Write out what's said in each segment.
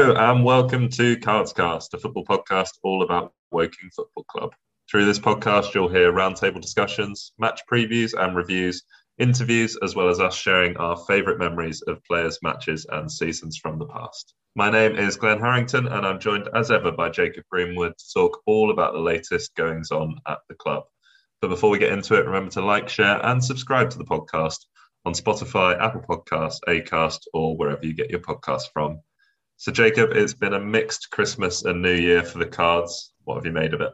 Hello and welcome to Cardscast, a football podcast all about Woking Football Club. Through this podcast, you'll hear roundtable discussions, match previews and reviews, interviews, as well as us sharing our favourite memories of players, matches, and seasons from the past. My name is Glenn Harrington, and I'm joined as ever by Jacob Greenwood to talk all about the latest goings on at the club. But before we get into it, remember to like, share, and subscribe to the podcast on Spotify, Apple Podcasts, Acast, or wherever you get your podcasts from. So, Jacob, it's been a mixed Christmas and New Year for the cards. What have you made of it?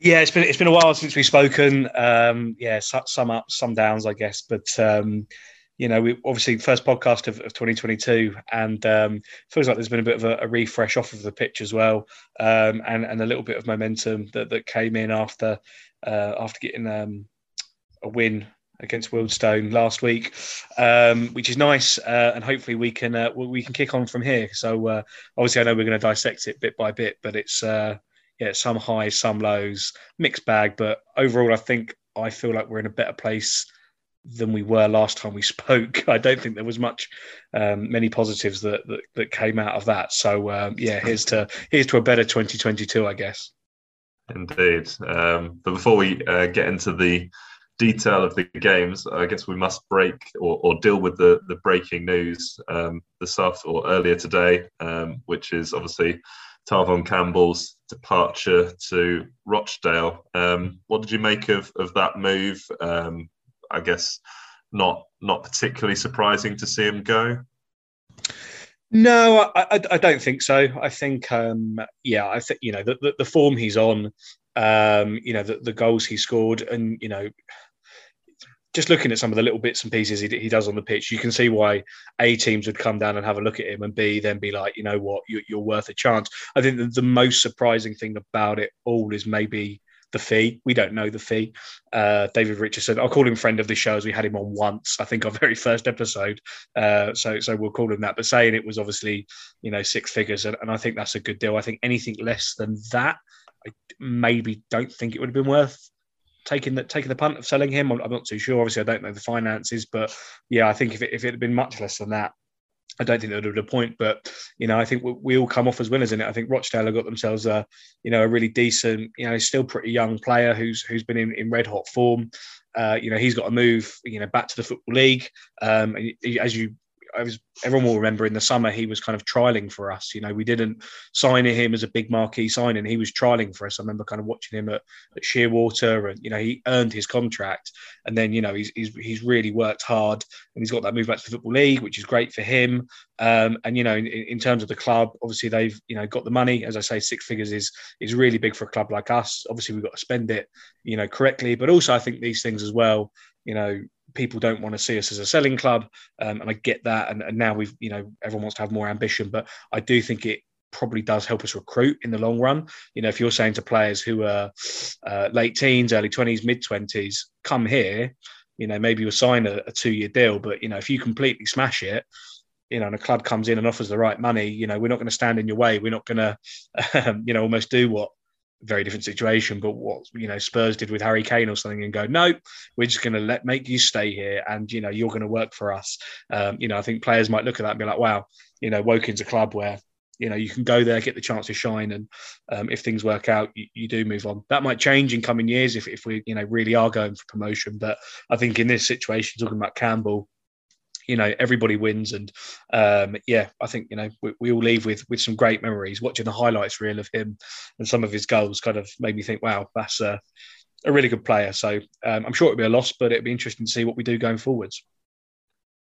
Yeah, it's been it's been a while since we've spoken. Um, yeah, some ups, some downs, I guess. But um, you know, we obviously first podcast of, of 2022, and um, feels like there's been a bit of a, a, refresh off of the pitch as well, um, and and a little bit of momentum that, that came in after uh, after getting um, a win against Wealdstone last week, um, which is nice, uh, and hopefully we can uh, we can kick on from here. So uh, obviously, I know we're going to dissect it bit by bit, but it's uh, yeah, some highs, some lows, mixed bag. But overall, I think I feel like we're in a better place than we were last time we spoke. I don't think there was much, um, many positives that, that, that came out of that. So um, yeah, here's to here's to a better 2022, I guess. Indeed. Um, but before we uh, get into the detail of the games, I guess we must break or, or deal with the, the breaking news um, this or earlier today, um, which is obviously Tahvon Campbell's departure to Rochdale. Um, what did you make of, of that move? Um, I guess not not particularly surprising to see him go. No, I, I, I don't think so. I think, um, yeah, I think you know the, the, the form he's on, um, you know, the, the goals he scored, and you know, just looking at some of the little bits and pieces he, he, does on the pitch, you can see why A teams would come down and have a look at him, and B then be like, you know what, you, are worth a chance. I think the, the, most surprising thing about it all is maybe the fee. We don't know the fee. Uh, David Richardson, I'll call him friend of the show as we had him on once. I think our very first episode. Uh, so so we'll call him that. But saying it was obviously you know six figures, and, and I think that's a good deal. I think anything less than that, I maybe don't think it would have been worth taking the taking the punt of selling him. I'm, not too sure. Obviously, I don't know the finances, but yeah, I think if it, if it had been much less than that, I don't think there would have been a point. But you know, I think we, we all come off as winners in it. I think Rochdale have got themselves a you know a really decent, you know, still pretty young player who's who's been in, in red hot form. Uh, you know, he's got to move, you know, back to the football league. Um, as you I was everyone will remember in the summer he was kind of trialing for us. You know, we didn't sign him as a big marquee signing. He was trialing for us. I remember kind of watching him at, at Shearwater, and you know he earned his contract, and then you know he's, he's he's really worked hard, and he's got that move back to the football league, which is great for him. Um, and you know, in, in, terms of the club, obviously they've you know got the money. As I say, six figures is is really big for a club like us. Obviously, we've got to spend it, you know, correctly, but also I think these things as well. You know, people don't want to see us as a selling club, um, and I get that. And, and, now we've, you know, everyone wants to have more ambition, but I do think it probably does help us recruit in the long run. You know, if you're saying to players who are uh, late teens, early twenties, mid twenties, come here, you know, maybe you'll sign a, a two year deal, but you know, if you completely smash it. You know, and a club comes in and offers the right money. You know, we're not going to stand in your way. We're not going to, um, you know, almost do what very different situation. But what you know Spurs did with Harry Kane or something, and go, no, we're just going to let make you stay here, and you know you're going to work for us. Um, you know, I think players might look at that and be like, wow, you know, Woking's a club where you know you can go there, get the chance to shine, and um, if things work out, you, you, do move on. That might change in coming years if if we you know really are going for promotion. But I think in this situation, talking about Campbell you know everybody wins. And um, yeah i think you know we, we, all leave with with some great memories. Watching the highlights reel of him and some of his goals kind of made me think wow that's a, a really good player. So um, i'm sure it'll be a loss but it'll be interesting to see what we do going forwards.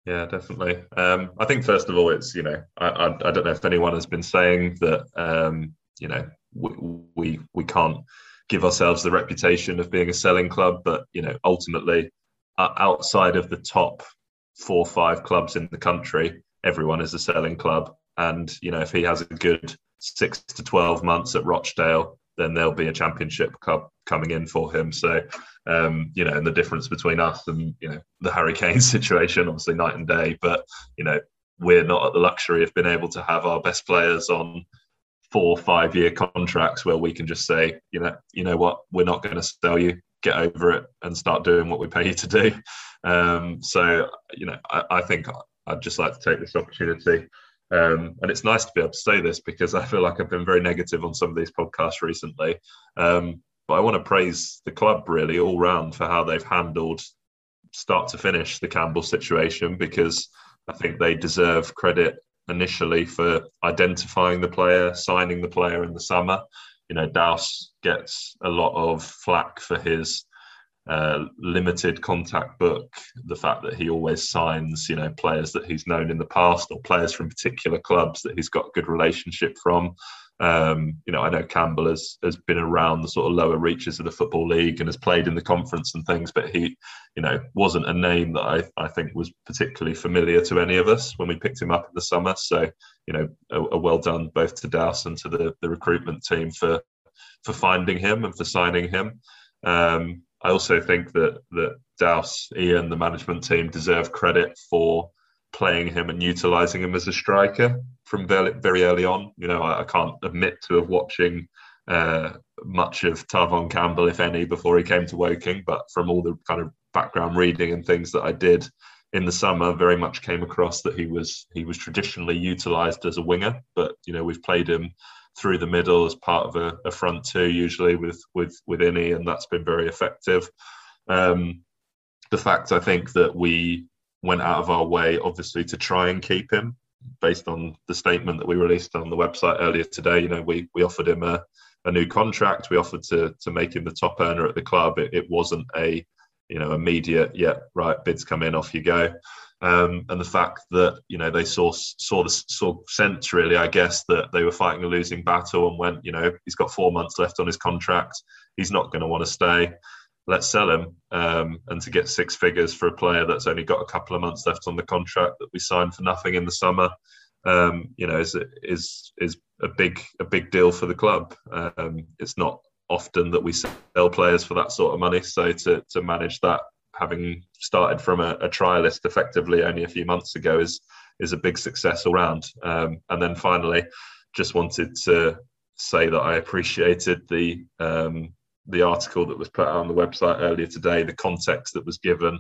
Yeah definitely. Um, i think first of all it's you know I, I, I, don't know if anyone has been saying that um, you know we, we we can't give ourselves the reputation of being a selling club but you know ultimately outside of the top four or five clubs in the country, everyone is a selling club. And, you know, if he has a good six to 12 months at Rochdale, then there'll be a championship club coming in for him. So, um, you know, and the difference between us and, you know, the Harry Kane situation, obviously night and day, but, you know, we're not at the luxury of being able to have our best players on four, five year contracts where we can just say, you know, you know what, we're not going to sell you get over it and start doing what we pay you to do. Um, so, you know, I, I, think I'd just like to take this opportunity Um, and it's nice to be able to say this because I feel like I've been very negative on some of these podcasts recently. Um, but I want to praise the club really all round for how they've handled start to finish the Campbell situation because I think they deserve credit initially for identifying the player, signing the player in the summer. You know, Douse gets a lot of flack for his limited contact book, the fact that he always signs, you know, players that he's known in the past or players from particular clubs that he's got a good relationship from. Um, you know, I know Campbell has has been around the sort of lower reaches of the football league and has played in the conference and things, but he, you know, wasn't a name that I, I think was particularly familiar to any of us when we picked him up in the summer. So, you know, a, a well done both to Douse and to the the recruitment team for for finding him and for signing him. Um, I also think that that Douse, Ian, the management team deserve credit for playing him and utilising him as a striker from very, very early on. You know, I, I can't admit to have watching uh, much of Tahvon Campbell, if any, before he came to Woking, but from all the kind of background reading and things that I did in the summer, very much came across that he was he was traditionally utilised as a winger. But you know, we've played him through the middle as part of a, a front two, usually with with with Inny, and that's been very effective. Um, the fact I think that we went out of our way, obviously, to try and keep him, based on the statement that we released on the website earlier today. You know, we we offered him a, a new contract. We offered to to make him the top earner at the club. It, it wasn't a you know immediate. Yeah, right. Bids come in, off you go um, and the fact that you know they saw saw the saw sense really, I guess, that they were fighting a losing battle and went, you know, he's got four months left on his contract, he's not going to want to stay. Let's sell him, um, and to get six figures for a player that's only got a couple of months left on the contract that we signed for nothing in the summer, um, you know, is is is a big a big deal for the club. Um, it's not often that we sell players for that sort of money, so to to manage that having started from a, a, trialist effectively only a few months ago is is a big success all round. Um, and then finally, just wanted to say that I appreciated the um, the article that was put out on the website earlier today, the context that was given,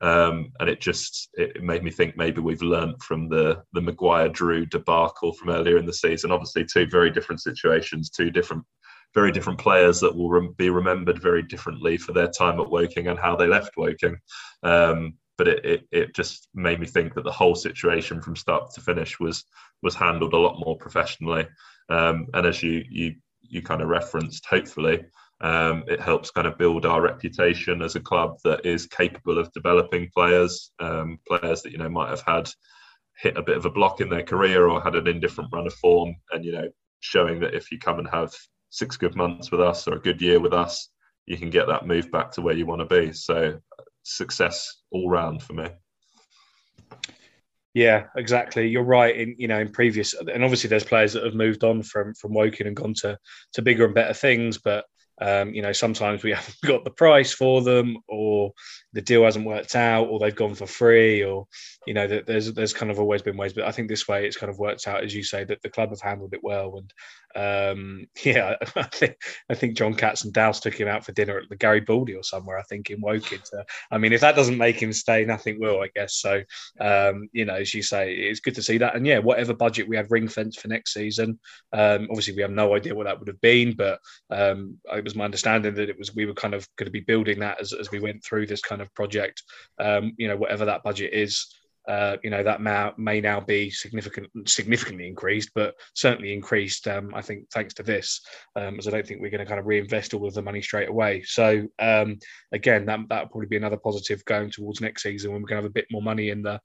um, and it just it made me think maybe we've learned from the the Maguire Drew debacle from earlier in the season. Obviously, two very different situations, two different very different players that will rem- be remembered very differently for their time at Woking and how they left Woking. Um, but it, it, it just made me think that the whole situation from start to finish was was handled a lot more professionally. Um, and as you you you kind of referenced, hopefully. Um, it helps kind of build our reputation as a club that is capable of developing players, um, players that you know might have had hit a bit of a block in their career or had an indifferent run of form, and you know showing that if you come and have six good months with us or a good year with us, you can get that move back to where you want to be. So success all round for me. Yeah, exactly. You're right. In you know, in previous, and obviously there's players that have moved on from from Woking and gone to to bigger and better things. But um, you know, sometimes we haven't got the price for them, or the deal hasn't worked out, or they've gone for free, or you know, there's there's kind of always been ways. But I think this way it's kind of worked out, as you say, that the club have handled it well. And um, yeah, I think I think John Katz and Douse took him out for dinner at the Garibaldi or somewhere. I think in Woking. So, I mean, if that doesn't make him stay, nothing will, I guess. So, um, you know, as you say, it's good to see that. And yeah, whatever budget we had ring fence for next season, um, obviously we have no idea what that would have been, but um, it was my understanding that it was we were kind of going to be building that as, as we went through this kind of project. Um, you know, whatever that budget is. Uh, you know that may, may now be significant, significantly increased, but certainly increased. Um, I think thanks to this, um, as I don't think we're going to kind of reinvest all of the money straight away. So um, again, that that probably be another positive going towards next season when we're going to have a bit more money in the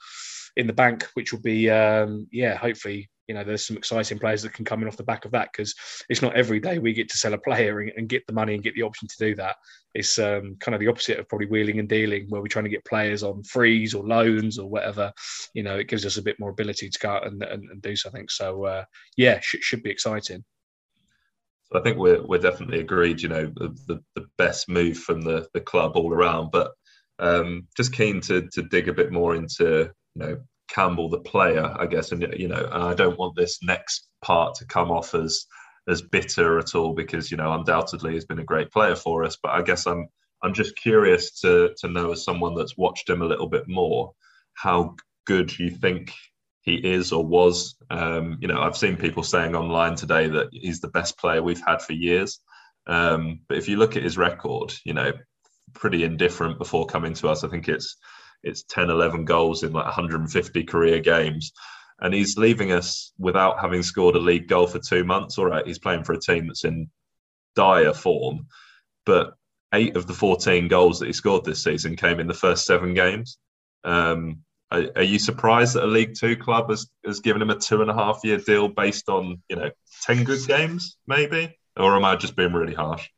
in the bank, which will be um, yeah, hopefully you know, there's some exciting players that can come in off the back of that because it's not every day we get to sell a player and, and get the money and get the option to do that. It's um, kind of the opposite of probably wheeling and dealing, where we're trying to get players on frees or loans or whatever. You know, it gives us a bit more ability to go out and, and, and do something. So, uh, yeah, should, should be exciting. I think we're we're definitely agreed. You know, the, the best move from the the club all around. But um, just keen to to dig a bit more into you know Campbell the player, I guess, and you know, I don't want this next part to come off as as bitter at all because you know undoubtedly he's been a great player for us. But I guess I'm I'm just curious to to know as someone that's watched him a little bit more how good you think he is or was. Um, you know, I've seen people saying online today that he's the best player we've had for years. Um, but if you look at his record, you know, pretty indifferent before coming to us. I think it's it's 10, 11 goals in like 150 career games. And he's leaving us without having scored a league goal for two months. All right, he's playing for a team that's in dire form, but eight of the 14 goals that he scored this season came in the first seven games. Um, are, are, you surprised that a League Two club has, has given him a two and a half year deal based on you know ten good games, maybe? Or am I just being really harsh?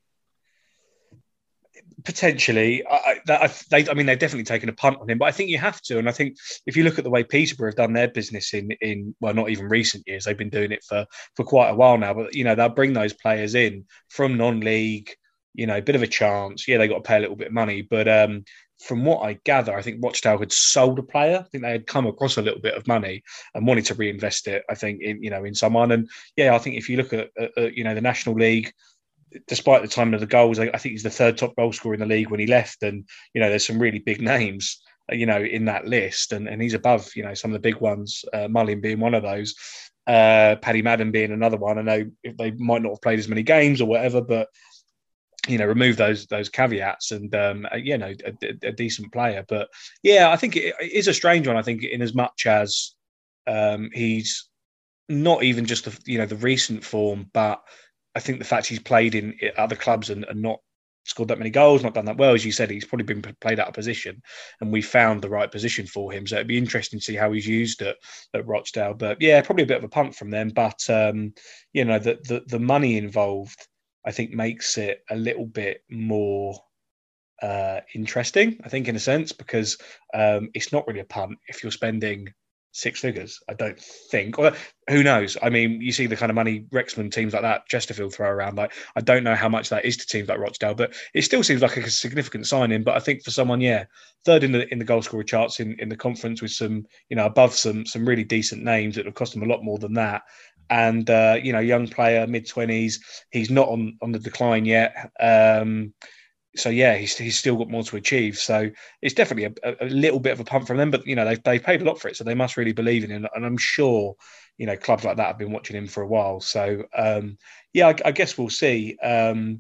Potentially, I, I, they, I mean, they've definitely taken a punt on him, but I think you have to. And I think if you look at the way Peterborough have done their business in, in well, not even recent years, they've been doing it for for quite a while now. But you know, they'll bring those players in from non-league, you know, a bit of a chance. Yeah, they got to pay a little bit of money, but um, from what I gather, I think Rochdale had sold a player. I think they had come across a little bit of money and wanted to reinvest it. I think in you know in someone, and yeah, I think if you look at, at, at you know the National League, despite the time of the goals, I, think he's the third top goal scorer in the league when he left, and you know there's some really big names uh, you know in that list, and and he's above you know some of the big ones, uh, Mullin being one of those. Uh, Paddy Madden being another one. I know they might not have played as many games or whatever, but you know remove those those caveats and um, uh, you know a, a, decent player but yeah i think it, it is a strange one i think in as much as um, he's not even just the you know the recent form but i think the fact he's played in other clubs and, and not scored that many goals not done that well as you said he's probably been played out of position and we found the right position for him so it'd be interesting to see how he's used at, at rochdale but yeah probably a bit of a punt from them but um, you know the, the the money involved I think makes it a little bit more uh, interesting. I think in a sense because um, it's not really a punt if you're spending six figures. I don't think. Or who knows? I mean, you see the kind of money Wrexham teams like that, Chesterfield throw around. Like, I don't know how much that is to teams like Rochdale, but it still seems like a significant signing. But I think for someone, yeah, third in the in the goal scorer charts in, in the conference with some, you know, above some some really decent names that have cost them a lot more than that and uh, you know, young player, mid twenties. He's not on on the decline yet. Um, so yeah, he's he's still got more to achieve. So it's definitely a, a, little bit of a pump from them, but you know, they've they paid a lot for it, so they must really believe in him. And I'm sure, you know, clubs like that have been watching him for a while. So um, yeah, I, I, guess we'll see. Um,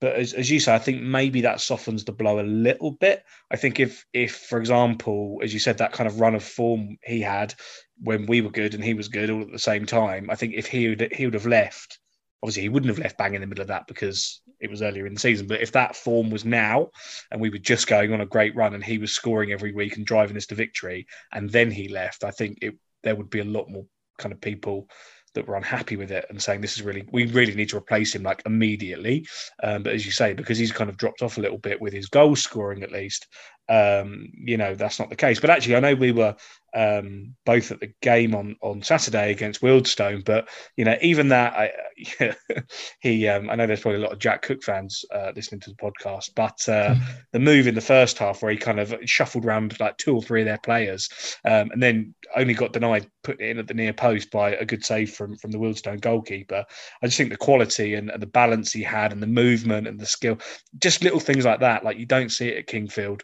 but as, as you say, I think maybe that softens the blow a little bit. I think if if, for example, as you said, that kind of run of form he had when we were good and he was good all at the same time, I think if he would he would have left, obviously he wouldn't have left bang in the middle of that because it was earlier in the season. But if that form was now and we were just going on a great run and he was scoring every week and driving us to victory, and then he left, I think it there would be a lot more kind of people that were unhappy with it and saying this is really we really need to replace him like immediately. Um, but as you say, because he's kind of dropped off a little bit with his goal scoring at least, um, you know that's not the case. But actually, I know we were um, both at the game on on Saturday against Wealdstone, But you know, even that, I, he, um, I know there's probably a lot of Jack Cook fans uh, listening to the podcast, but uh, the move in the first half where he kind of shuffled around like two or three of their players, um, and then only got denied put in at the near post by a good save from from the Wealdstone goalkeeper. I just think the quality and, and the balance he had, and the movement and the skill, just little things like that, like you don't see it at Kingfield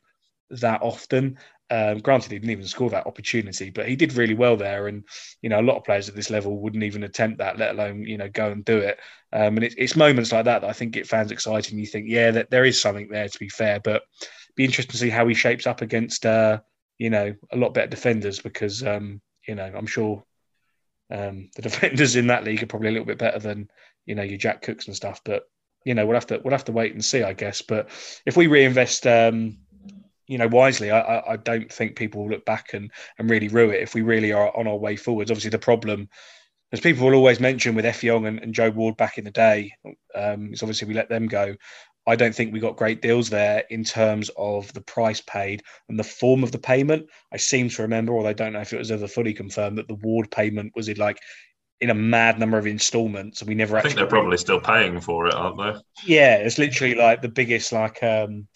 that often. Um, granted, he didn't even score that opportunity, but he did really well there. And you know, a lot of players at this level wouldn't even attempt that, let alone you know go and do it. Um, and it, it's moments like that that I think get fans exciting. You think, yeah, that there is something there to be fair, but be interesting to see how he shapes up against uh, you know a lot better defenders because um, you know I'm sure um, the defenders in that league are probably a little bit better than you know your Jack Cooks and stuff. But you know we'll have to we'll have to wait and see, I guess. But if we reinvest. Um, you know, wisely, I, I don't think people will look back and, and really rue it if we really are on our way forwards. Obviously, the problem, as people will always mention with Effiong and, and Joe Ward back in the day, um, is obviously we let them go. I don't think we got great deals there in terms of the price paid and the form of the payment. I seem to remember, although I don't know if it was ever fully confirmed, that the Ward payment was in like in a mad number of installments, and we never. I think they're probably still paying for it, aren't they? Yeah, it's literally like the biggest like. um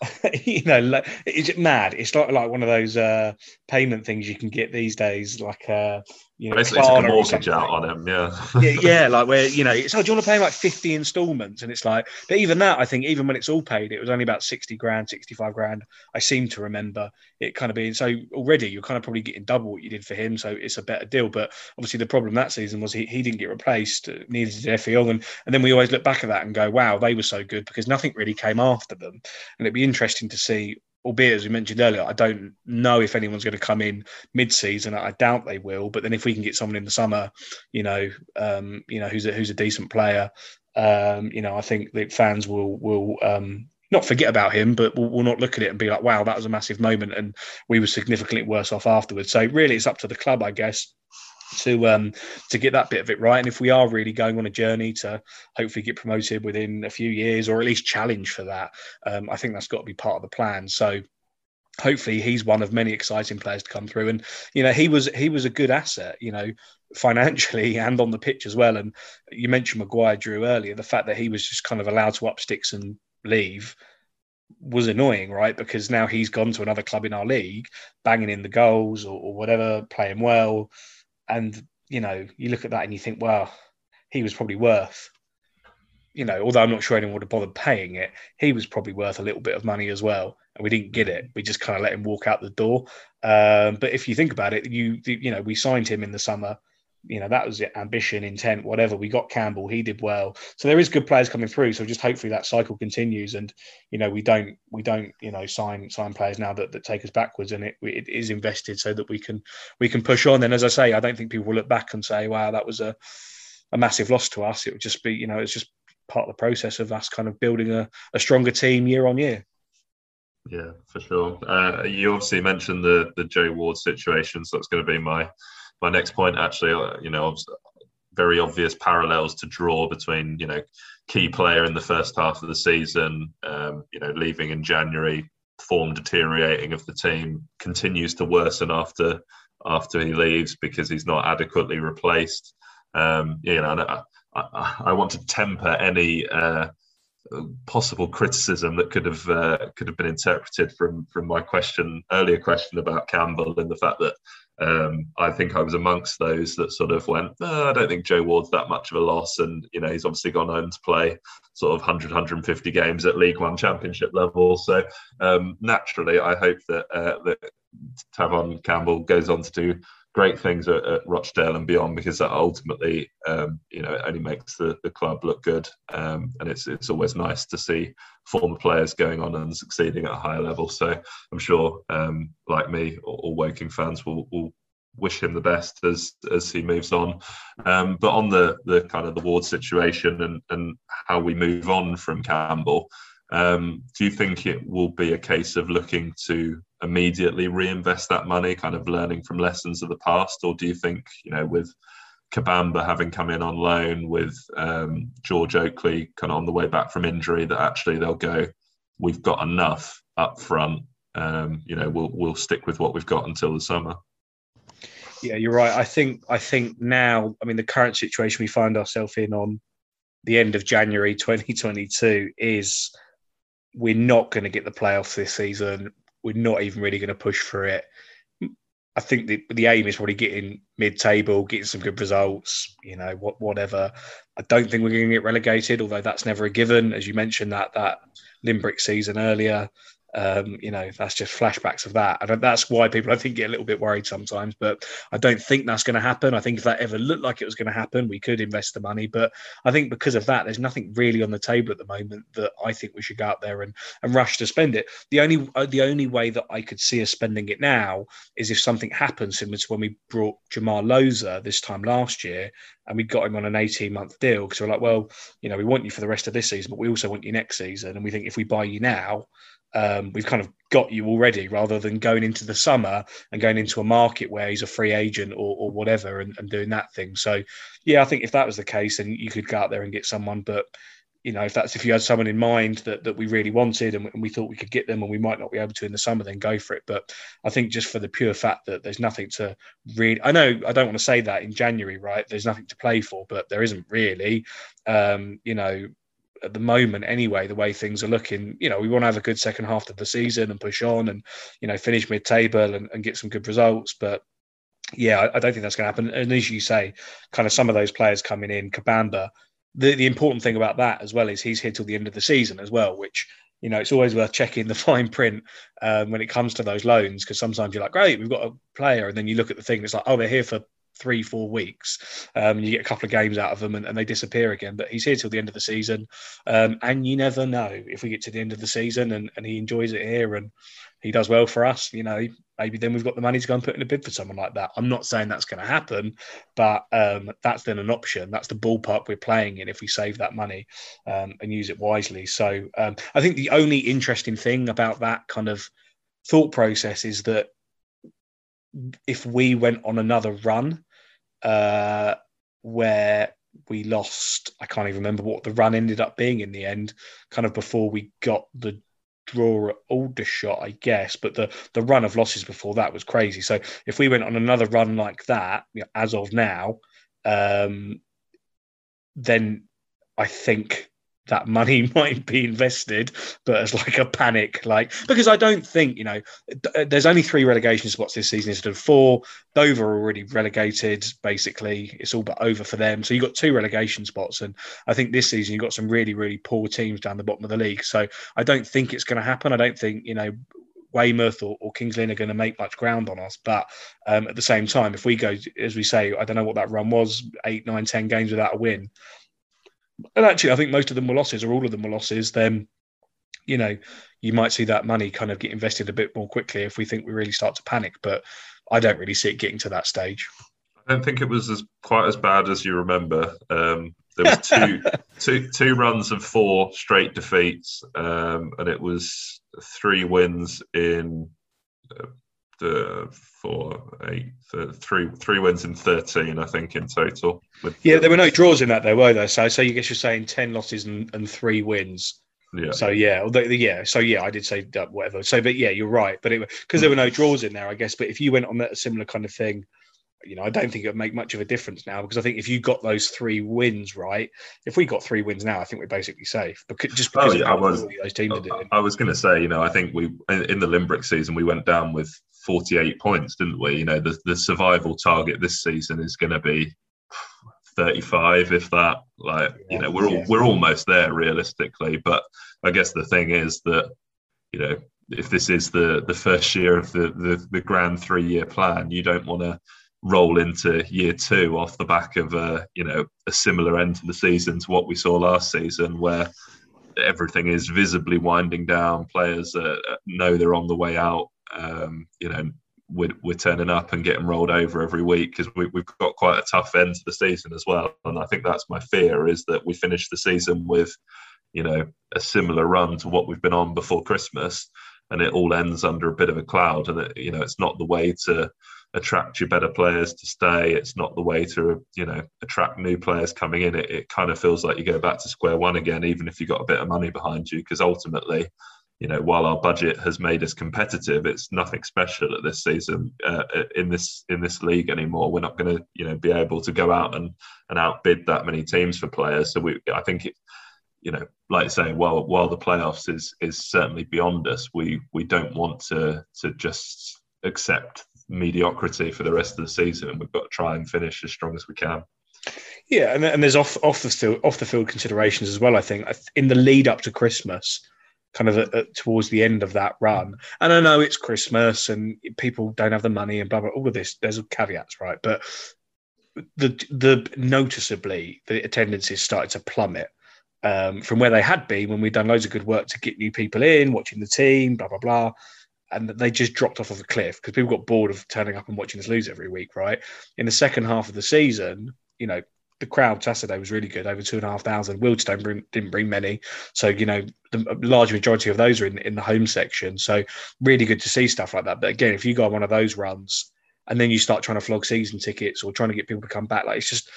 you know, like, is it mad? It's not like one of those uh, payment things you can get these days, like uh, you know, basically took a mortgage out on him. Yeah. yeah, yeah, like where you know, it's oh, do you want to pay like fifty installments? And it's like, but even that, I think, even when it's all paid, it was only about sixty grand, sixty-five grand. I seem to remember it kind of being so already. You're kind of probably getting double what you did for him, so it's a better deal. But obviously, the problem that season was he, he didn't get replaced, neither did Effiong, and and then we always look back at that and go, wow, they were so good because nothing really came after them, and it'd be interesting to see albeit as we mentioned earlier, I don't know if anyone's going to come in mid-season. I doubt they will. But then if we can get someone in the summer, you know, um, you know, who's a who's a decent player, um, you know, I think the fans will will um, not forget about him, but we'll, we'll, not look at it and be like, wow, that was a massive moment, and we were significantly worse off afterwards. So really, it's up to the club, I guess, to um to get that bit of it right. And if we are really going on a journey to hopefully get promoted within a few years or at least challenge for that, um, I think that's got to be part of the plan. So hopefully he's one of many exciting players to come through. And you know, he was he was a good asset, you know, financially and on the pitch as well. And you mentioned Maguire Drew earlier, the fact that he was just kind of allowed to up sticks and leave was annoying, right? Because now he's gone to another club in our league, banging in the goals or, or whatever, playing well and you know, you look at that and you think, well, he was probably worth, you know, although I'm not sure anyone would have bothered paying it, he was probably worth a little bit of money as well. And we didn't get it. We just kind of let him walk out the door. Um, but if you think about it, you you know, we signed him in the summer you know that was it, ambition, intent, whatever. We got Campbell, he did well. So there is good players coming through. So just hopefully that cycle continues, and you know we don't we don't you know sign sign players now that, that take us backwards, and it it is invested so that we can we can push on. And as I say, I don't think people will look back and say, wow, that was a a massive loss to us. It would just be you know it's just part of the process of us kind of building a, a stronger team year on year. Yeah, for sure. Uh, you obviously mentioned the the Joe Ward situation, so that's going to be my my next point actually, uh, you know, very obvious parallels to draw between you know key player in the first half of the season, um, you know, leaving in January, form deteriorating of the team continues to worsen after after he leaves because he's not adequately replaced. Um, you know, I, I, I, want to temper any uh, possible criticism that could have uh, could have been interpreted from from my question earlier question about Campbell and the fact that um, I think I was amongst those that sort of went, oh, I don't think Joe Ward's that much of a loss. And, you know, he's obviously gone on to play sort of 100, 150 games at League One Championship level. So um, naturally, I hope that, uh, that Tahvon Campbell goes on to do great things at, at Rochdale and beyond because that ultimately, um, you know, it only makes the, the club look good. Um, and it's it's always nice to see former players going on and succeeding at a higher level. So I'm sure, um, like me, all, all Woking fans will, will wish him the best as as he moves on. Um, but on the the kind of the ward situation and and how we move on from Campbell, um, do you think it will be a case of looking to immediately reinvest that money, kind of learning from lessons of the past, or do you think you know with Kabamba having come in on loan, with um, George Oakley kind of on the way back from injury, that actually they'll go, we've got enough up front. Um, you know, we'll we'll stick with what we've got until the summer. Yeah, you're right. I think I think now, I mean, the current situation we find ourselves in on the end of January 2022 is we're not going to get the playoffs this season. We're not even really going to push for it. I think the, the aim is probably getting mid-table, getting some good results. You know, what whatever. I don't think we're going to get relegated, although that's never a given. As you mentioned, that that Limbrick season earlier, um, you know, that's just flashbacks of that. And that's why people, I think, get a little bit worried sometimes. But I don't think that's going to happen. I think if that ever looked like it was going to happen, we could invest the money. But I think because of that, there's nothing really on the table at the moment that I think we should go out there and, and rush to spend it. The only uh, the only way that I could see us spending it now is if something happens, similar to when we brought Jamal Loza this time last year and we got him on an 18 month deal because we're like, well, you know, we want you for the rest of this season, but we also want you next season. And we think if we buy you now, um, we've kind of got you already rather than going into the summer and going into a market where he's a free agent or, or whatever and, and, doing that thing. So, yeah, I think if that was the case, then you could go out there and get someone. But, you know, if that's if you had someone in mind that, that we really wanted and, and we thought we could get them and we might not be able to in the summer, then go for it. But I think just for the pure fact that there's nothing to really, I know I don't want to say that in January, right? There's nothing to play for, but there isn't really. Um, you know, at the moment anyway the way things are looking you know we want to have a good second half of the season and push on and you know finish mid-table and, and get some good results but yeah, I, I don't think that's going to happen. And as you say, kind of some of those players coming in, Kabamba. The the important thing about that as well is he's here till the end of the season as well, which you know, it's always worth checking the fine print um, when it comes to those loans because sometimes you're like, great, we've got a player, and then you look at the thing, it's like, oh, they're here for three, four weeks. Um, you get a couple of games out of them and, and, they disappear again. But he's here till the end of the season. Um, and you never know if we get to the end of the season and, and he enjoys it here and he does well for us, you know, maybe then we've got the money to go and put in a bid for someone like that. I'm not saying that's going to happen, but um, that's then an option. That's the ballpark we're playing in if we save that money um, and use it wisely. So um, I think the only interesting thing about that kind of thought process is that if we went on another run uh, where we lost, I can't even remember what the run ended up being in the end, kind of before we got the draw at Aldershot, I guess. But the the run of losses before that was crazy. So if we went on another run like that, you know, as of now, um, then I think that money might be invested, but as like a panic, like because I don't think you know there's only three relegation spots this season instead of four. Dover are already relegated, basically. It's all but over for them. So you've got two relegation spots, and I think this season you've got some really really poor teams down the bottom of the league. So I don't think it's going to happen. I don't think you know Weymouth or, or Kings Lynn are going to make much ground on us. But um, at the same time, if we go, as we say, I don't know what that run was, eight, nine, ten games without a win and actually, I think most of them were losses, or all of them were losses. Then, you know, you might see that money kind of get invested a bit more quickly if we think we really start to panic. But I don't really see it getting to that stage. I don't think it was as quite as bad as you remember. Um, there was two, two, two runs of four straight defeats, um, and it was three wins in uh, four, eight, three, three wins in thirteen, I think, in total. yeah, there were no draws in that, though, were there? So, so you guess you're saying ten losses and, and three wins. Yeah. So yeah, although yeah, so yeah, I did say whatever. So, but yeah, you're right. But it because there were no draws in there, I guess. But if you went on that a similar kind of thing, you know, I don't think it would make much of a difference now because I think if you got those three wins right, if we got three wins now, I think we're basically safe. Because just because oh, yeah, I was, those teams are doing. I was going to say, you know, I think we in the Limbrick season we went down with 48 points, didn't we? You know, the, the survival target this season is going to be 35, if that. Like, you know, we're all, we're almost there realistically. But I guess the thing is that, you know, if this is the the first year of the the, the grand three year plan, you don't want to roll into year two off the back of a you know a similar end to the season to what we saw last season, where everything is visibly winding down. Players uh, know they're on the way out um, you know, we're, we're turning up and getting rolled over every week because we, have got quite a tough end to the season as well. And I think that's my fear is that we finish the season with, you know, a similar run to what we've been on before Christmas, and it all ends under a bit of a cloud. And it, you know, it's not the way to attract your better players to stay. It's not the way to, you know, attract new players coming in. It, it kind of feels like you go back to square one again, even if you've got a bit of money behind you, because ultimately you know, while our budget has made us competitive, it's nothing special at this season uh, in this in this league anymore. We're not going to, you know, be able to go out and and outbid that many teams for players. So we, I think, it, you know, like saying, say, while while the playoffs is is certainly beyond us, we we don't want to to just accept mediocrity for the rest of the season. and We've got to try and finish as strong as we can. Yeah, and, and there's off off the field off the field considerations as well. I think in the lead up to Christmas kind of at, towards the end of that run. And I know it's Christmas and people don't have the money and blah blah. All of this, there's caveats, right? But the the noticeably the attendances started to plummet um, from where they had been when we'd done loads of good work to get new people in, watching the team, blah blah blah. And they just dropped off of a cliff because people got bored of turning up and watching us lose every week, right? In the second half of the season, you know, the crowd Saturday was really good, over two and a half thousand. Wealdstone bring, didn't bring many, so you know the large majority of those are in in the home section. So really good to see stuff like that. But again, if you go on one of those runs and then you start trying to flog season tickets or trying to get people to come back, like it's just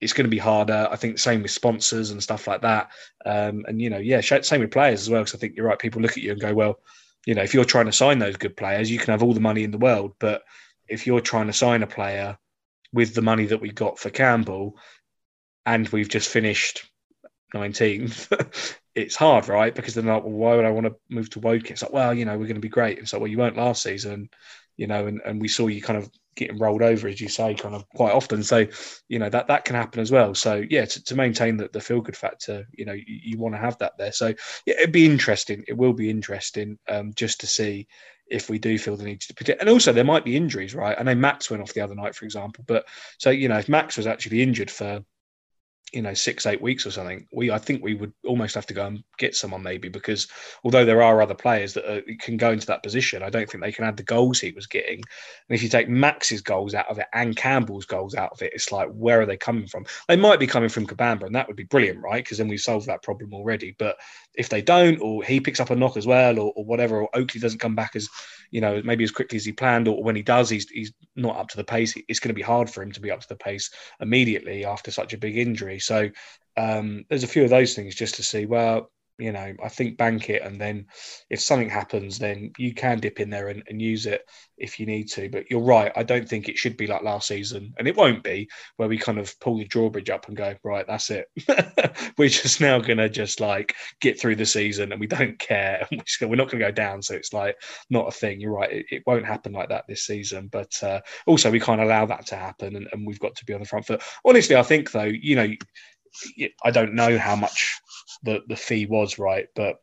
it's going to be harder. I think same with sponsors and stuff like that. Um, and you know, yeah, same with players as well. Because I think you're right. People look at you and go, well, you know, if you're trying to sign those good players, you can have all the money in the world, but if you're trying to sign a player with the money that we got for Campbell, and we've just finished 19th, it's hard, right? Because they're like, well, why would I want to move to Woking? It's like, well, you know, we're going to be great. It's like, well, you weren't last season, you know, and, and we saw you kind of getting rolled over, as you say, kind of quite often. So, you know, that that can happen as well. So, yeah, to, to maintain the, the feel good factor, you know, you, you want to have that there. So, yeah, it'd be interesting. It will be interesting um, just to see if we do feel the need to protect. And also, there might be injuries, right? I know Max went off the other night, for example. But so, you know, if Max was actually injured for you know six eight weeks or something we i think we would almost have to go and get someone maybe because although there are other players that are, can go into that position i don't think they can add the goals he was getting. And if you take max's goals out of it and campbell's goals out of it it's like where are they coming from? They might be coming from kabamba and that would be brilliant right? Because then we've solved that problem already. But if they don't or he picks up a knock as well or, or whatever or oakley doesn't come back as you know maybe as quickly as he planned or when he does he's, he's not up to the pace it's going to be hard for him to be up to the pace immediately after such a big injury so um, there's a few of those things just to see. Well, you know, I think bank it, and then if something happens, then you can dip in there and, and, use it if you need to. But you're right. I don't think it should be like last season, and it won't be where we kind of pull the drawbridge up and go, right, that's it. we're just now gonna just like get through the season, and we don't care. we're not gonna go down, so it's like not a thing. You're right. It, it won't happen like that this season, but uh, also we can't allow that to happen, and, and we've got to be on the front foot. Honestly, I think though, you know I don't know how much the, the fee was, right? But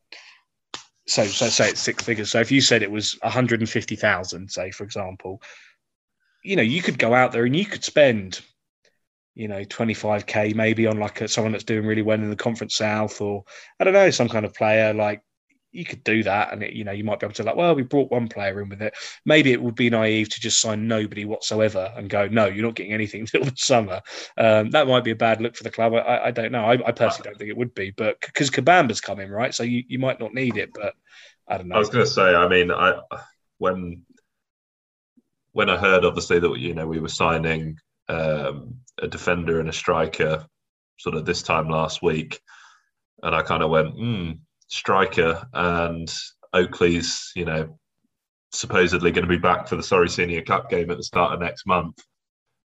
so so say it's six figures. So if you said it was 150,000, say for example, you know, you could go out there and you could spend, you know, 25k maybe on like a, someone that's doing really well in the conference south, or I don't know, some kind of player like you could do that and it, you know you might be able to like well we brought one player in with it. Maybe it would be naive to just sign nobody whatsoever and go no you're not getting anything until the summer. Um, that might be a bad look for the club. I, I don't know. I, I, personally don't think it would be but because kabamba's coming right? So you, you might not need it but i don't know i was going to say i mean i when when i heard obviously that you know we were signing um, a defender and a striker sort of this time last week and i kind of went hmm striker and Oakley's, you know, supposedly going to be back for the Surrey Senior Cup game at the start of next month.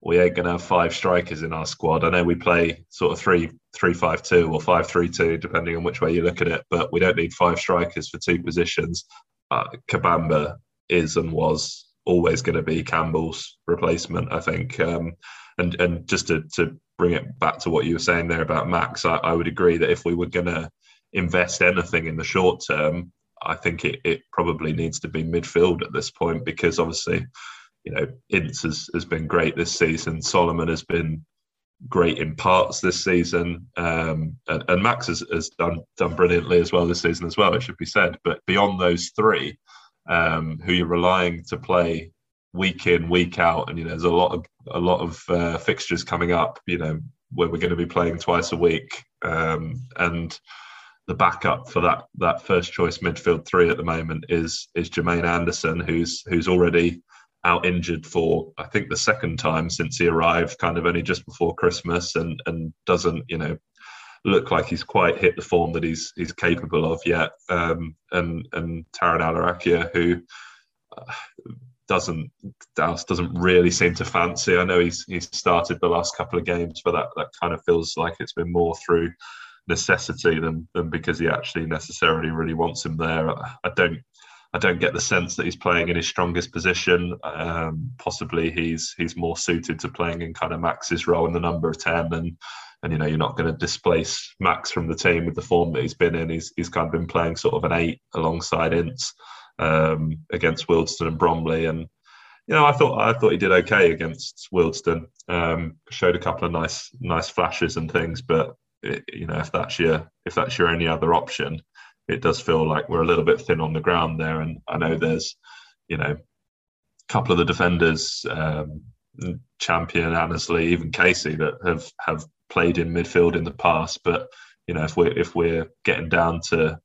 We ain't going to have five strikers in our squad. I know we play sort of three three five two or five three two, depending on which way you look at it. But we don't need five strikers for two positions. Uh, Kabamba is and was always going to be Campbell's replacement, I think. Um, and and just to, to bring it back to what you were saying there about Max, I, I would agree that if we were going to invest anything in the short term, I think it, it probably needs to be midfield at this point because obviously, you know, Ince has, has been great this season. Solomon has been great in parts this season, um, and, and, Max has, has, done done brilliantly as well this season as well. It should be said. But beyond those three, um, who you're relying to play week in week out, and you know, there's a lot of a lot of uh, fixtures coming up. You know, where we're going to be playing twice a week, um, and the backup for that that first choice midfield three at the moment is is Jermaine Anderson, who's who's already out injured for I think the second time since he arrived, kind of only just before Christmas, and and doesn't you know look like he's quite hit the form that he's he's capable of yet. Um, and and Tarryn Allarakhia, who uh, doesn't Dallas doesn't really seem to fancy. I know he's he's started the last couple of games, but that that kind of feels like it's been more through necessity than than because he actually necessarily really wants him there. I don't I don't get the sense that he's playing in his strongest position. Um, possibly he's he's more suited to playing in kind of Max's role in the number of ten, and and you know you're not going to displace Max from the team with the form that he's been in. He's he's kind of been playing sort of an eight alongside Ince um, against Wealdstone and Bromley, and you know I thought I thought he did okay against Wealdstone. Um, showed a couple of nice nice flashes and things, but you know if that's your if that's your only other option, it does feel like we're a little bit thin on the ground there. And I know there's you know a couple of the defenders, um, Champion, Annesley, even Casey, that have have played in midfield in the past. But you know if we're if we're getting down to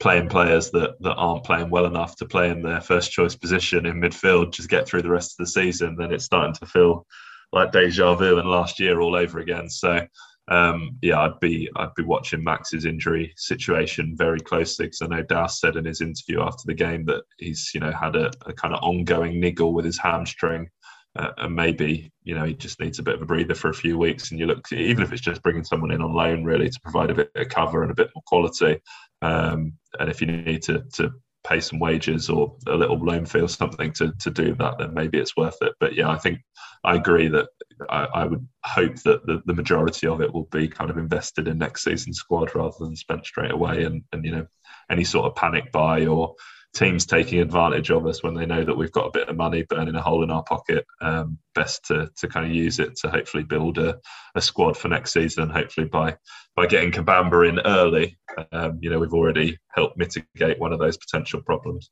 playing players that, that aren't playing well enough to play in their first choice position in midfield just get through the rest of the season, then it's starting to feel like deja vu and last year all over again. So um, yeah, I'd be I'd be watching Max's injury situation very closely because I know Das said in his interview after the game that he's you know had a, a kind of ongoing niggle with his hamstring, uh, and maybe you know he just needs a bit of a breather for a few weeks. And you look even if it's just bringing someone in on loan really to provide a bit of cover and a bit more quality. Um, and if you need to to pay some wages or a little loan fee or something to to do that, then maybe it's worth it. But yeah, I think I agree that I, I would hope that the, the majority of it will be kind of invested in next season's squad rather than spent straight away. And and you know any sort of panic buy or teams taking advantage of us when they know that we've got a bit of money burning a hole in our pocket. Um, best to to kind of use it to hopefully build a, a squad for next season. Hopefully by by getting Kabamba in early, um, you know we've already helped mitigate one of those potential problems.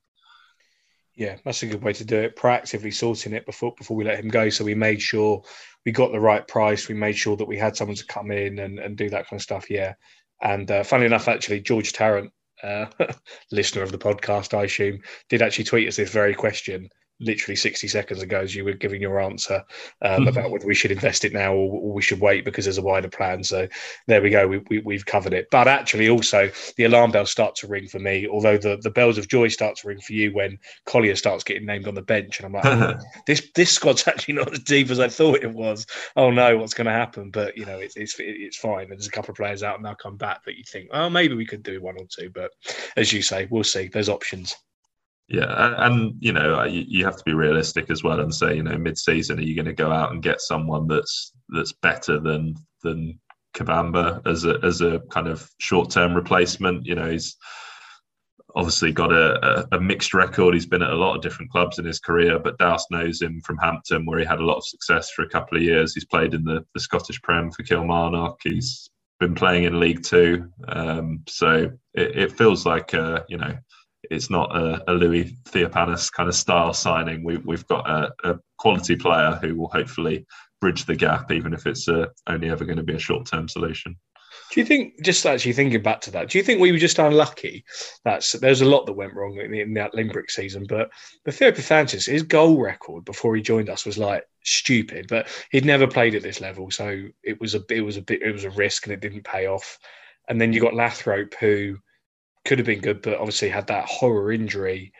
Yeah, that's a good way to do it. Proactively sorting it before before we let him go. So we made sure we got the right price. We made sure that we had someone to come in and, and do that kind of stuff. Yeah. And uh, funnily enough, actually, George Tarrant uh, listener of the podcast, I assume, did actually tweet us this very question literally 60 seconds ago as you were giving your answer um, about whether we should invest it now or, or, we should wait because there's a wider plan. So there we go. We, we, have covered it. But actually, also, the alarm bells start to ring for me, although the, the bells of joy start to ring for you when Collier starts getting named on the bench. And I'm like, oh, this this squad's actually not as deep as I thought it was. Oh no, what's going to happen? But, you know, it's, it's, it's fine. There's a couple of players out and they'll come back that you think, oh, maybe we could do one or two. But as you say, we'll see. There's options. Yeah, and, you know you, you, have to be realistic as well and say you know mid-season are you going to go out and get someone that's that's better than than Kabamba as a as a kind of short-term replacement? You know he's obviously got a, a, a, mixed record. He's been at a lot of different clubs in his career, but Douse knows him from Hampton, where he had a lot of success for a couple of years. He's played in the, the Scottish Prem for Kilmarnock. He's been playing in League Two, um, so it, it, feels like uh, you know it's not a, a Louis Theophanous kind of style signing. We, we've got a, a, quality player who will hopefully bridge the gap, even if it's uh, only ever going to be a short term solution. Do you think, just actually thinking back to that, do you think we were just unlucky? That's there's a lot that went wrong in, in that Limbrick season, but the Theophanous, his goal record before he joined us was like stupid, but he'd never played at this level, so it was a it was a bit it was a risk and it didn't pay off. And then you got Lathrope, who could have been good, but obviously had that horror injury.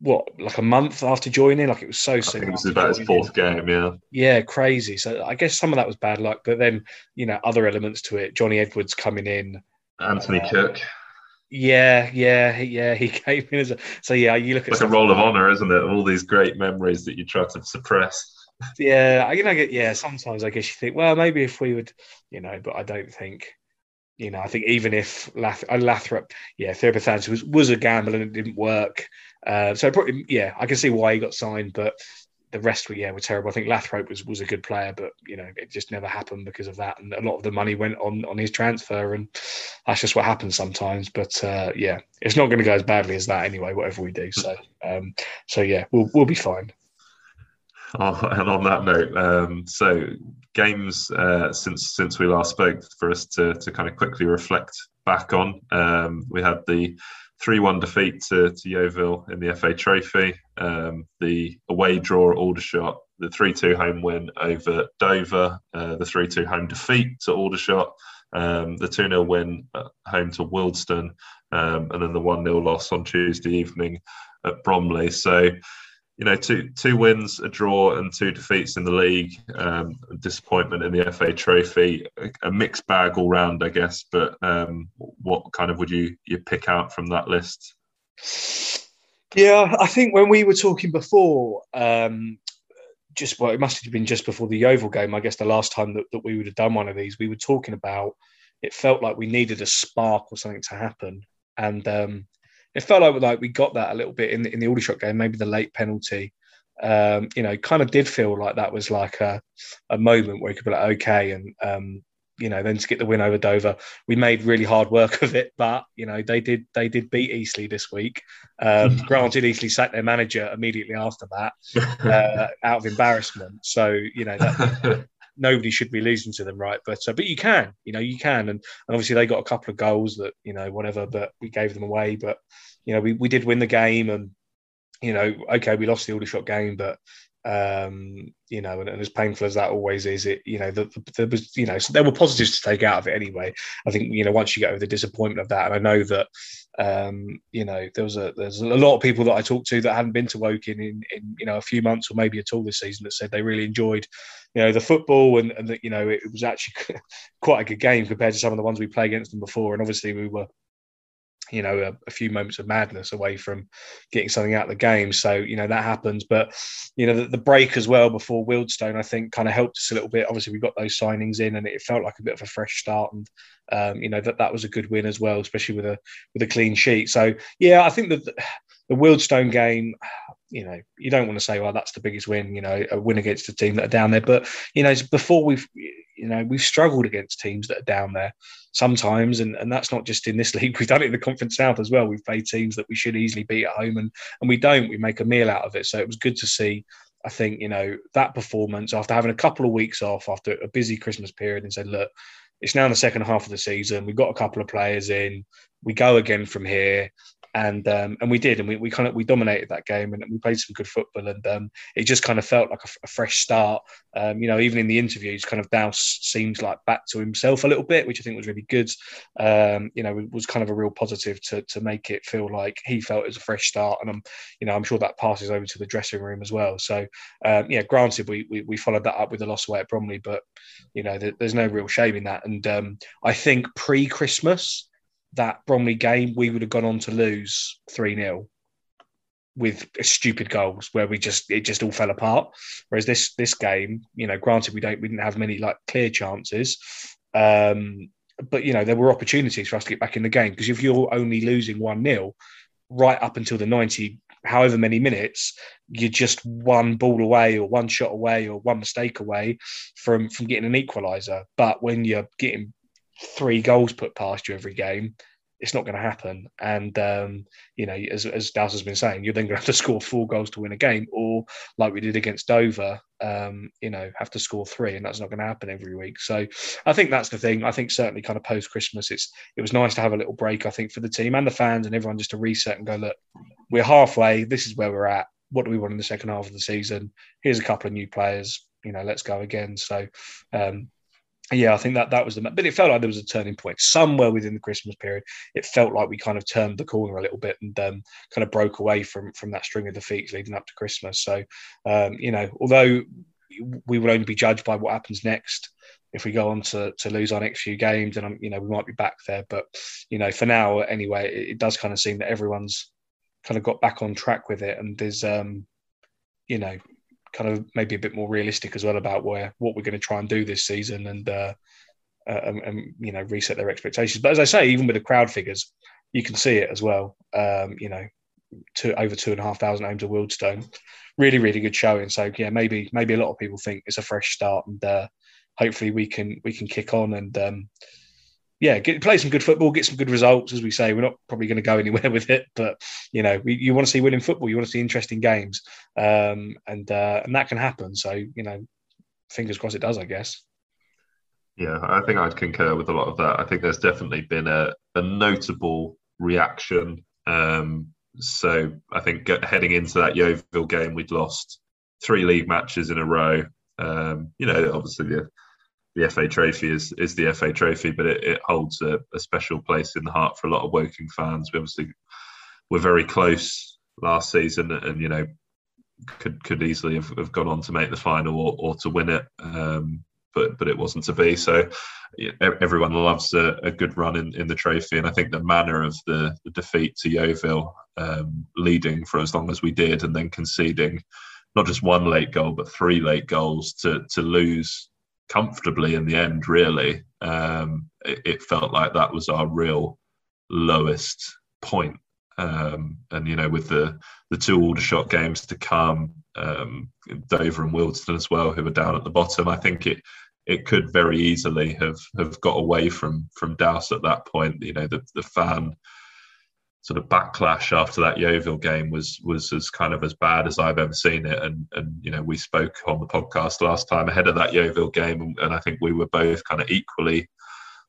What, like a month after joining? Like it was so soon. it was about his fourth game, yeah. Yeah, crazy. So I guess some of that was bad luck, but then you know other elements to it. Johnny Edwards coming in, Anthony uh, Cook. Yeah, yeah, yeah. He came in as a so yeah. You look at like a roll of honor, isn't it? All these great memories that you try to suppress. Yeah, I you know, yeah. Sometimes I guess you think, well, maybe if we would, you know, but I don't think you know, I think even if Lath- uh, Lathrop, yeah, Theophanous was, was a gamble and it didn't work. Uh, so probably, yeah, I can see why he got signed, but the rest were yeah were terrible. I think Lathrop was was a good player, but you know it just never happened because of that, and a lot of the money went on on his transfer, and that's just what happens sometimes. But uh, yeah, it's not going to go as badly as that anyway. Whatever we do, so um, so yeah, we'll we'll be fine. And on that note, um, so games uh, since since we last spoke for us to to kind of quickly reflect back on. Um, we had the three one defeat to, to Yeovil in the FA Trophy, um, the away draw at Aldershot, the three two home win over Dover, uh, the three two home defeat to Aldershot. Um, the 2 0 win at home to Wealdstone, um, and then the 1 0 loss on Tuesday evening at Bromley. So, you know, two two wins, a draw, and two defeats in the league. Um, disappointment in the FA Trophy, a, a, mixed bag all round, I guess. But um, what kind of would you you pick out from that list? Yeah, I think when we were talking before, um, just well, it must have been just before the Yeovil game. I guess the last time that, that we would have done one of these, we were talking about. It felt like we needed a spark or something to happen, and um, it felt like, like we got that a little bit in the, in the Aldershot game, maybe the late penalty. Um, you know, kind of did feel like that was like a, a moment where you could be like, okay, and um, you know, then to get the win over Dover, we made really hard work of it. But you know, they did they did beat Eastleigh this week. Um, granted, Eastleigh sacked their manager immediately after that uh, out of embarrassment. So you know that nobody should be losing to them, right? But uh, but you can, you know, you can, and, and obviously they got a couple of goals that you know whatever, but we gave them away. But you know, we, we did win the game, and you know, okay, we lost the Aldershot game, but um, you know, and, and, as painful as that always is, it you know, the, the, there was you know, so there were positives to take out of it anyway. I think you know, once you get over the disappointment of that, and I know that um, you know, there was a there's a lot of people that I talked to that hadn't been to Woking in, in you know a few months or maybe at all this season that said they really enjoyed you know the football and, and that you know it was actually quite a good game compared to some of the ones we played against them before. And obviously we were you know, a, a, few moments of madness away from getting something out of the game. So, you know, that happens. But, you know, the, the break as well before Wealdstone I think, kind of helped us a little bit. Obviously, we got those signings in and it felt like a bit of a fresh start. And, um, you know, that that was a good win as well, especially with a with a clean sheet. So, yeah, I think that the, the Wealdstone game, you know, you don't want to say, well, that's the biggest win, you know, a win against a team that are down there. But, you know, before we've, you know, we've struggled against teams that are down there sometimes, and, and that's not just in this league. We've done it in the Conference South as well. We've played teams that we should easily beat at home, and and we don't. We make a meal out of it. So it was good to see. I think you know that performance after having a couple of weeks off after a busy Christmas period, and said, look, it's now in the second half of the season. We've got a couple of players in. We go again from here and um, and we did, and we, we kind of we dominated that game, and we played some good football, and um, it just kind of felt like a, a fresh start. Um, you know, even in the interviews, kind of Douse seems like back to himself a little bit, which I think was really good. Um, you know, it was kind of a real positive to to make it feel like he felt it was a fresh start, and I'm you know I'm sure that passes over to the dressing room as well. So um, yeah, granted, we, we, we followed that up with a loss away at Bromley, but you know, there, there's no real shame in that, and um, I think pre Christmas that Bromley game, we would have gone on to lose 3 0 with stupid goals where we just it just all fell apart. Whereas this this game, you know, granted we don't we didn't have many like clear chances, um, but you know there were opportunities for us to get back in the game because if you're only losing one 0 right up until the ninety however many minutes, you're just one ball away or one shot away or one mistake away from from getting an equaliser. But when you're getting three goals put past you every game, it's not going to happen. And um, you know, as as has been saying, you're then going to have to score four goals to win a game, or like we did against Dover, um, you know, have to score three, and that's not going to happen every week. So I think that's the thing. I think certainly kind of post Christmas, it's it was nice to have a little break. I think for the team and the fans and everyone just to reset and go, look, we're halfway. This is where we're at. What do we want in the second half of the season? Here's a couple of new players. You know, let's go again. So um, yeah, I think that that was the. But it felt like there was a turning point somewhere within the Christmas period. It felt like we kind of turned the corner a little bit and um, kind of broke away from from that string of defeats leading up to Christmas. So, um, you know, although we will only be judged by what happens next. If we go on to, to lose our next few games, and you know we might be back there. But you know, for now, anyway, it, it does kind of seem that everyone's kind of got back on track with it, and there's um, you know kind of maybe a bit more realistic as well about where what we're going to try and do this season and, uh, uh, and, and, you know reset their expectations. But as I say, even with the crowd figures, you can see it as well. Um, you know, to over two and a half thousand homes of Wealdstone, really really good showing. So yeah, maybe maybe a lot of people think it's a fresh start, and uh, hopefully we can we can kick on and um, yeah, get, play some good football, get some good results. As we say, we're not probably going to go anywhere with it, but you know, we, you want to see winning football, you want to see interesting games, um, and uh, and that can happen. So you know, fingers crossed it does. I guess. Yeah, I think I'd concur with a lot of that. I think there's definitely been a, a notable reaction. Um, so I think heading into that Yeovil game, we'd lost three league matches in a row. Um, you know, obviously the the FA Trophy is is the FA Trophy, but it, it holds a, a, special place in the heart for a lot of Woking fans. We obviously were very close last season, and you know could could easily have, have gone on to make the final or, or to win it, um, but but it wasn't to be. So everyone loves a, a, good run in, in the trophy, and I think the manner of the, the defeat to Yeovil, um, leading for as long as we did, and then conceding not just one late goal but three late goals to to lose comfortably in the end, really. Um, it, it, felt like that was our real lowest point. Um, and, you know, with the, the two Aldershot games to come, um, Dover and Wealdstone as well, who were down at the bottom, I think it it could very easily have have got away from from Douse at that point. You know, the the fan sort of backlash after that Yeovil game was was as kind of as bad as I've ever seen it. And and you know we spoke on the podcast last time ahead of that Yeovil game, and, I think we were both kind of equally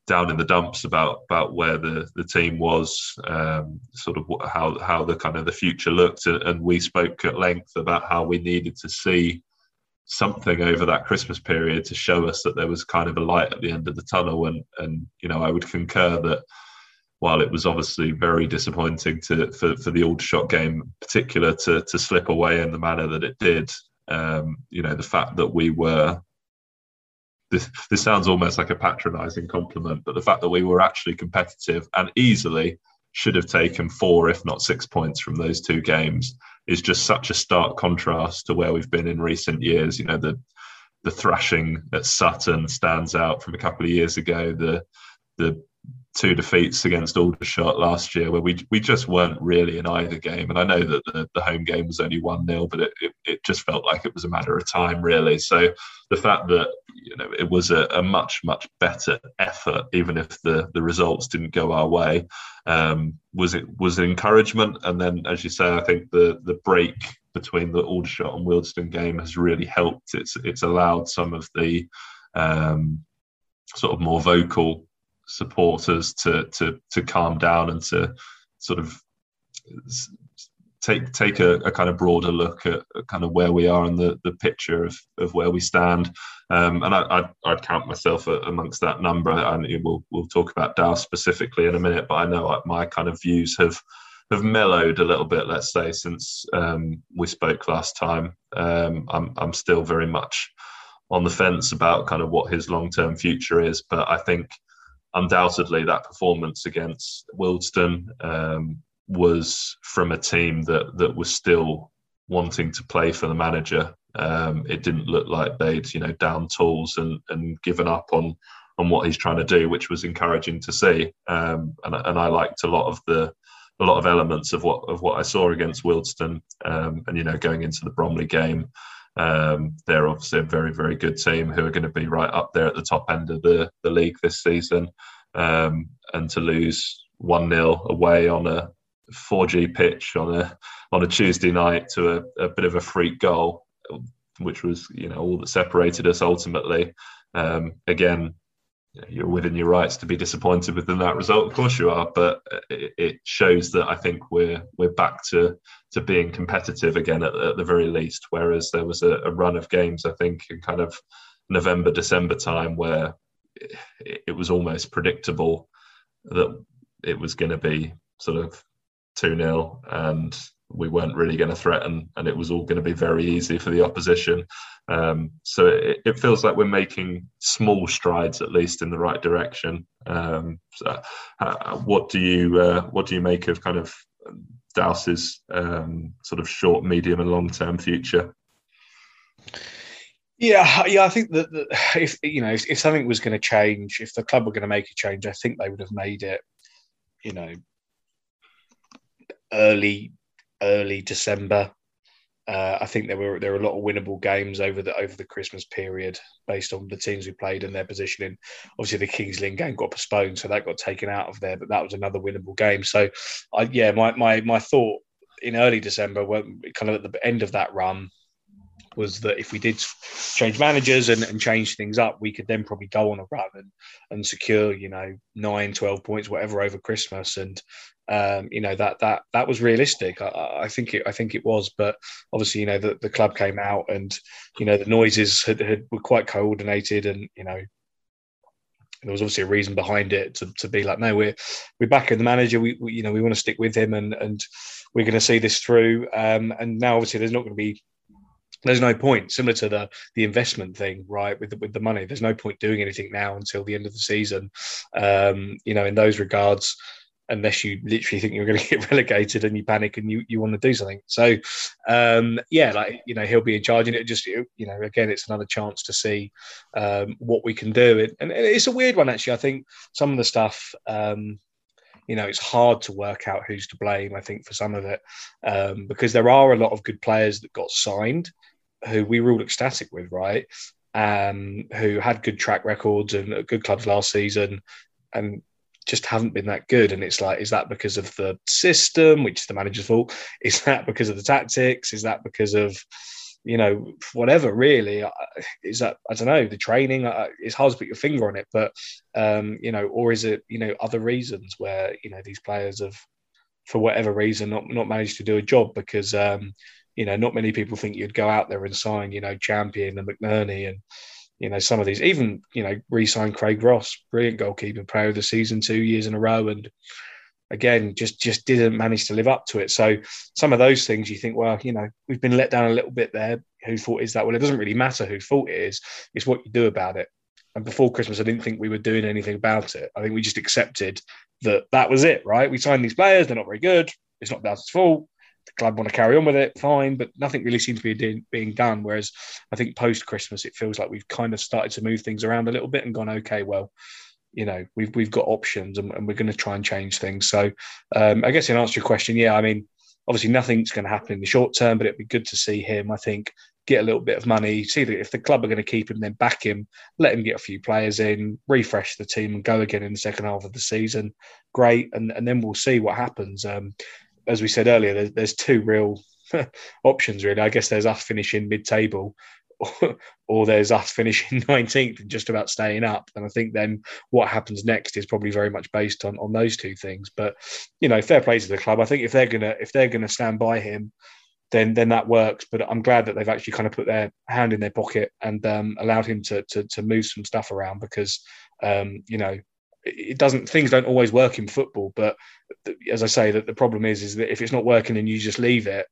down in the dumps about about where the the team was, um, sort of how how the kind of the future looked, and we spoke at length about how we needed to see something over that Christmas period to show us that there was kind of a light at the end of the tunnel, and and you know I would concur that while it was obviously very disappointing to for, for the Aldershot game in particular to to slip away in the manner that it did, um, you know, the fact that we were this this sounds almost like a patronising compliment, but the fact that we were actually competitive and easily should have taken four, if not six points from those two games, is just such a stark contrast to where we've been in recent years. You know, the the thrashing at Sutton stands out from a couple of years ago. The the two defeats against Aldershot last year, where we we just weren't really in either game. And I know that the, the home game was only one 0 but it, it, it just felt like it was a matter of time, really. So the fact that you know it was a, a much much better effort, even if the the results didn't go our way, um, was it was an encouragement. And then, as you say, I think the the break between the Aldershot and Wealdstone game has really helped. It's it's allowed some of the um, sort of more vocal supporters to to to calm down and to sort of take take a, a, kind of broader look at, kind of where we are in the, the picture of, of where we stand. Um, and I, I'd, I'd, count myself amongst that number. And we'll we'll talk about Dow specifically in a minute, but I know my kind of views have have mellowed a little bit. Let's say since um, we spoke last time, um, I'm I'm still very much on the fence about kind of what his long term future is. But I think undoubtedly that performance against Wealdstone um, was from a team that that was still wanting to play for the manager. Um, it didn't look like they'd you know down tools and and given up on on what he's trying to do, which was encouraging to see. Um, and and I liked a lot of the a lot of elements of what of what I saw against Wealdstone. Um, and you know going into the Bromley game. Um, they're obviously a very, very good team who are going to be right up there at the top end of the, the league this season. Um, and to lose 1 0 away on a 4G pitch on a on a Tuesday night to a, a, bit of a freak goal, which was you know all that separated us ultimately. Um, again, you're within your rights to be disappointed within that result. Of course you are, but it, shows that I think we're we're back to to being competitive again at, at the very least. Whereas there was a, a, run of games, I think, in kind of November, December time where it, it was almost predictable that it was going to be sort of 2 0 and we weren't really going to threaten and it was all going to be very easy for the opposition. Um, so it, it, feels like we're making small strides, at least in the right direction. Um, so uh, what do you uh, what do you make of kind of Douse's um, sort of short, medium, and long term future? Yeah, yeah, I think that, that if you know if, if something was going to change, if the club were going to make a change, I think they would have made it. You know, early early December. Uh, I think there were there were a lot of winnable games over the over the Christmas period based on the teams who played and their positioning. Obviously, the Kings Lynn game got postponed, so that got taken out of there. But that was another winnable game. So, I, yeah, my my my thought in early December, when kind of at the end of that run, was that if we did change managers and, and change things up, we could then probably go on a run and, and secure, you know, nine, 12 points, whatever over Christmas. And, um, you know, that, that, that was realistic. I, I, think it, I think it was, but obviously, you know, the, the club came out and, you know, the noises had, had, were quite coordinated and, you know, there was obviously a reason behind it to, to be like, no, we're we're back in the manager. We, we you know we want to stick with him and and we're going to see this through. Um, and now obviously there's not going to be there's no point similar to the the investment thing right with the, with the money there's no point doing anything now until the end of the season um, you know in those regards unless you literally think you're going to get relegated and you panic and you, you want to do something. So um, yeah like you know he'll be in charge and it just you know again it's another chance to see um, what we can do. And, and, it's a weird one actually. I think some of the stuff um, you know, it's hard to work out who's to blame, I think, for some of it, um, because there are a lot of good players that got signed who we were all ecstatic with, right? Um, who had good track records and good clubs last season and just haven't been that good. And it's like, is that because of the system, which is the manager's fault? Is that because of the tactics? Is that because of, you know, whatever really? Is that, I don't know, the training? It's hard to put your finger on it, but, um, you know, or is it, you know, other reasons where, you know, these players have, for whatever reason, not, not managed to do a job because, um, you know, not many people think you'd go out there and sign, you know, Champion and McNerney and, you know, some of these, even, you know, re sign Craig Ross, brilliant goalkeeper, player of the season two years in a row. And again, just just didn't manage to live up to it. So some of those things you think, well, you know, we've been let down a little bit there. Whose fault is that? Well, it doesn't really matter whose fault it is. It's what you do about it. And before Christmas, I didn't think we were doing anything about it. I think we just accepted, that that was it, right? We signed these players, they're not very good. It's not Dow's fault. The club want to carry on with it, fine, but nothing really seems to be being done. Whereas I think post Christmas, it feels like we've kind of started to move things around a little bit and gone, okay, well, you know, we've we've got options and, and we're going to try and change things. So um, I guess in answer to your question, yeah, I mean, obviously nothing's going to happen in the short term, but it'd be good to see him. I think get a little bit of money, see that if the club are going to keep him, then back him, let him get a few players in, refresh the team, and go again in the second half of the season. Great, and and then we'll see what happens. Um, as we said earlier, there's, there's two real options really. I guess there's us finishing mid-table, or, there's us finishing 19th and just about staying up. And I think then what happens next is probably very much based on on those two things. But you know, fair play to the club. I think if they're gonna if they're gonna stand by him, then then that works. But I'm glad that they've actually kind of put their hand in their pocket and um, allowed him to, to to move some stuff around because um, you know it doesn't things don't always work in football but as i say that the problem is is that if it's not working and you just leave it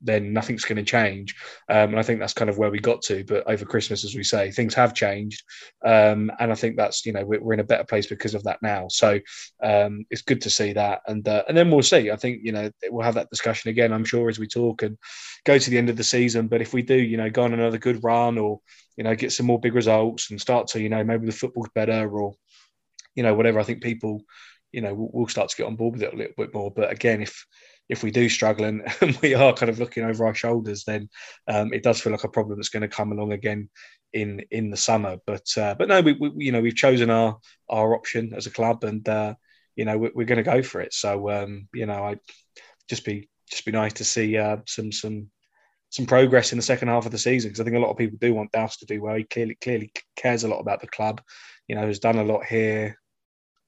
then nothing's going to change. Um, and I think that's kind of where we got to. But over Christmas, as we say, things have changed, um, and I think that's you know we're, we're, in a better place because of that now. So um, it's good to see that, and uh, and then we'll see. I think you know we'll have that discussion again. I'm sure as we talk and go to the end of the season. But if we do, you know, go on another good run or you know get some more big results and start to you know maybe the football's better or you know whatever, I think people you know we'll, we'll start to get on board with it a little bit more. But again, if if we do struggle and, we are kind of looking over our shoulders, then um, it does feel like a problem that's going to come along again in in the summer. But uh, but no, we, we, you know we've chosen our our option as a club, and uh, you know we're, we're going to go for it. So um, you know, I just be just be nice to see uh, some some some progress in the second half of the season because I think a lot of people do want Douse to do well. He clearly clearly cares a lot about the club. You know, has done a lot here.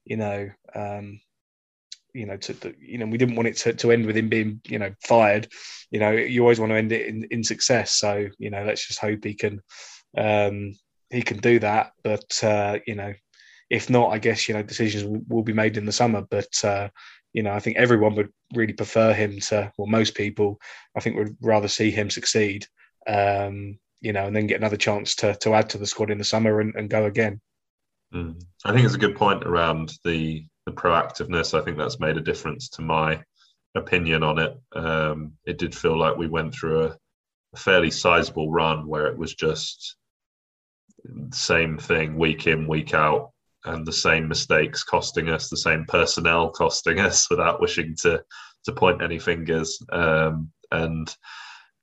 You know, um, you know, to, to, you know, we didn't want it to, to end with him being, you know, fired. You know, you always want to end it in, in success. So, you know, let's just hope he can um, he can do that. But uh, you know, if not, I guess you know decisions will, will be made in the summer. But uh, you know, I think everyone would really prefer him to. Well, most people, I think, would rather see him succeed. Um, you know, and then get another chance to to add to the squad in the summer and, and go again. Mm. I think it's a good point around the the proactiveness. I think that's made a difference to my opinion on it. Um, it did feel like we went through a, a fairly sizable run where it was just the same thing week in, week out, and the same mistakes costing us, the same personnel costing us, without wishing to to point any fingers. Um, and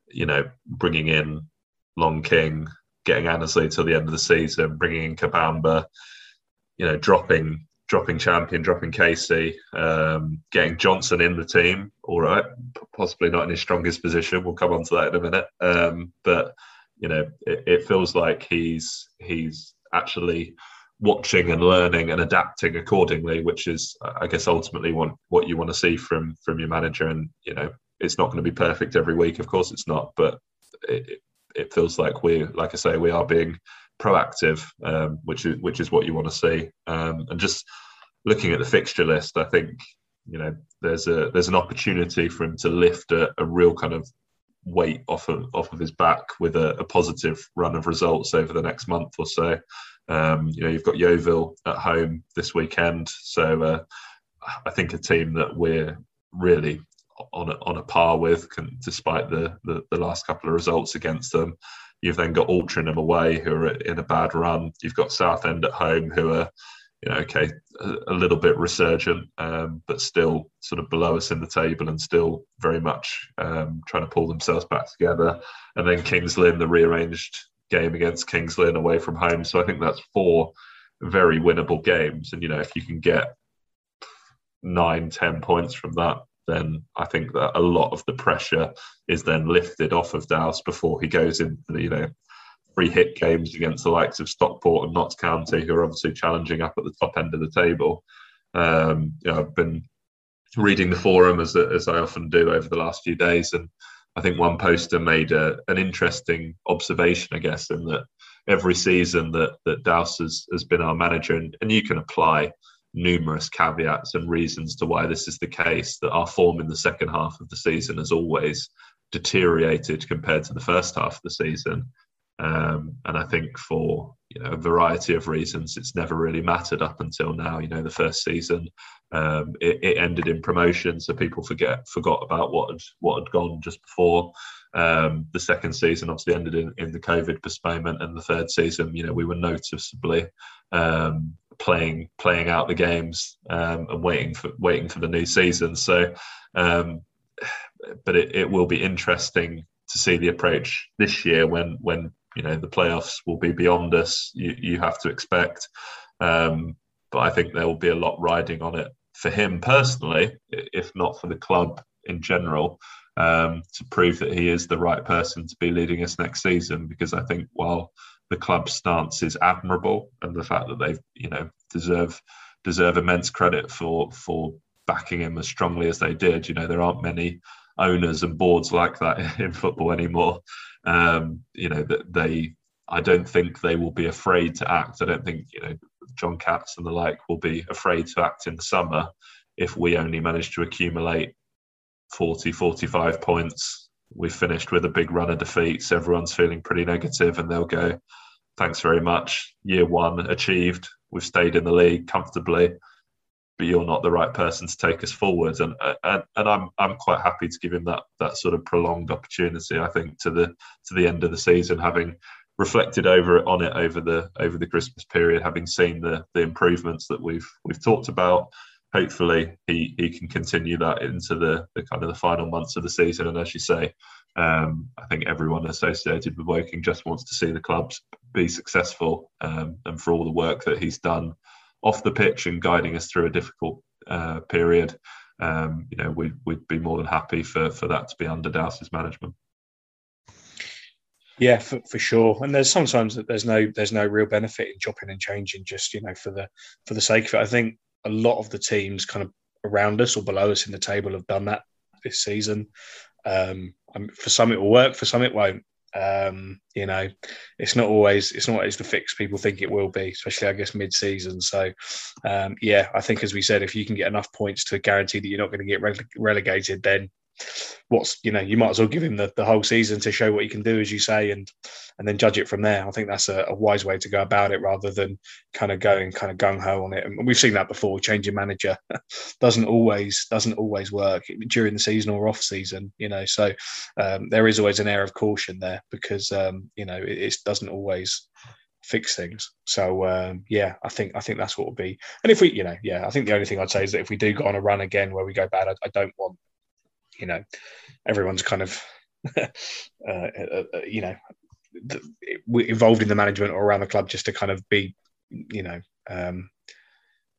you know, bringing in Long King, getting Annesley till the end of the season, bringing in Kabamba, you know, dropping dropping champion, dropping Casey, um, getting Johnson in the team. All right, possibly not in his strongest position. We'll come on to that in a minute. Um, but you know, it, it, feels like he's he's actually watching and learning and adapting accordingly, which is, I guess, ultimately what what you want to see from from your manager. And you know, it's not going to be perfect every week, of course, it's not. But it, it feels like we, like I say, we are being proactive, um, which is which is what you want to see. Um, and just looking at the fixture list, I think you know there's a there's an opportunity for him to lift a, a real kind of weight off of off of his back with a, a, positive run of results over the next month or so. Um, you know, you've got Yeovil at home this weekend, so uh, I think a team that we're really on a, on a par with, can, despite the, the, the last couple of results against them. You've then got Altrincham away, who are in a bad run. You've got Southend at home, who are, you know, okay, a, little bit resurgent, um, but still sort of below us in the table and still very much um, trying to pull themselves back together. And then Kings Lynn, the rearranged game against Kings Lynn away from home. So I think that's four very winnable games. And, you know, if you can get nine, ten points from that, then I think that a lot of the pressure is then lifted off of Douse before he goes into the, you know, free hit games against the likes of Stockport and Notts County, who are obviously challenging up at the top end of the table. Um, you know, I've been reading the forum as, as I often do over the last few days, and I think one poster made a, an interesting observation, I guess, in that every season that that Douse has, has been our manager, and, and you can apply numerous caveats and reasons to why this is the case that our form in the second half of the season has always deteriorated compared to the first half of the season. Um, and I think for you know a variety of reasons, it's never really mattered up until now. You know, the first season um, it, it, ended in promotion, so people forget forgot about what had what had gone just before. Um, the second season obviously ended in, in the COVID postponement, and the third season, you know, we were noticeably um, playing playing out the games um, and waiting for waiting for the new season. So, um, but it, it will be interesting to see the approach this year when when you know the playoffs will be beyond us. You you have to expect, um, but I think there will be a lot riding on it for him personally, if not for the club in general. Um, to prove that he is the right person to be leading us next season, because I think while the club's stance is admirable, and the fact that they've you know deserve deserve immense credit for for backing him as strongly as they did. You know, there aren't many owners and boards like that in football anymore. Um, you know that they, I don't think they will be afraid to act. I don't think you know John Katz and the like will be afraid to act in the summer if we only manage to accumulate 40, 45 points. We've finished with a big run of defeats. Everyone's feeling pretty negative, and they'll go, "Thanks very much. Year one achieved. We've stayed in the league comfortably." But you're not the right person to take us forwards. And and, and I'm I'm quite happy to give him that that sort of prolonged opportunity. I think to the to the end of the season, having reflected over on it over the over the Christmas period, having seen the the improvements that we've we've talked about. Hopefully, he he can continue that into the, the kind of the final months of the season. And as you say, um, I think everyone associated with Woking just wants to see the clubs be successful, um, and for all the work that he's done off the pitch and guiding us through a difficult uh, period, um, you know, we'd, we'd be more than happy for, for that to be under Dowse's management. Yeah, for, for sure. And there's sometimes that there's no there's no real benefit in chopping and changing just you know for the for the sake of it. I think a lot of the teams kind of around us or below us in the table have done that this season. Um, for some it will work, for some it won't. Um, you know, it's not always it's not always the fix people think it will be, especially I guess mid season. So, um, yeah, I think as we said, if you can get enough points to guarantee that you're not going to get rele- relegated, then what's you know you might as well give him the, the whole season to show what he can do as you say and and then judge it from there i think that's a, a wise way to go about it rather than kind of going kind of gung-ho on it and we've seen that before changing manager doesn't always doesn't always work during the season or off season you know so um, there is always an air of caution there because um, you know it, it doesn't always fix things. So um, yeah, I think I think that's what will be. And if we, you know, yeah, I think the only thing I'd say is that if we do go on a run again where we go bad, I, I don't want you know, everyone's kind of, uh, uh, uh, you know, involved in the management or around the club just to kind of be, you know, um,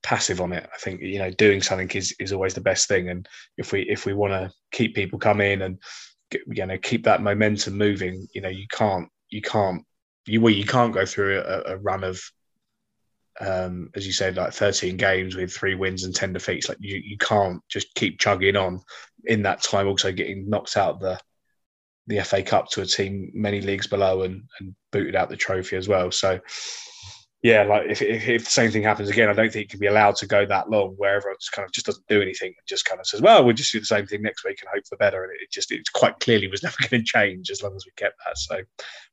passive on it. I think you know doing something is is always the best thing. And if we if we want to keep people coming and you know keep that momentum moving, you know, you can't you can't you well you can't go through a, a run of um, as you said, like 13 games with three wins and 10 defeats. Like you, you can't just keep chugging on in that time, also getting knocked out the the FA Cup to a team many leagues below and, and booted out the trophy as well. So, yeah, like if, if, if, the same thing happens again, I don't think it can be allowed to go that long where everyone just kind of just doesn't do anything and just kind of says, well, we'll just do the same thing next week and hope for better. And it just, it quite clearly was never going to change as long as we kept that. So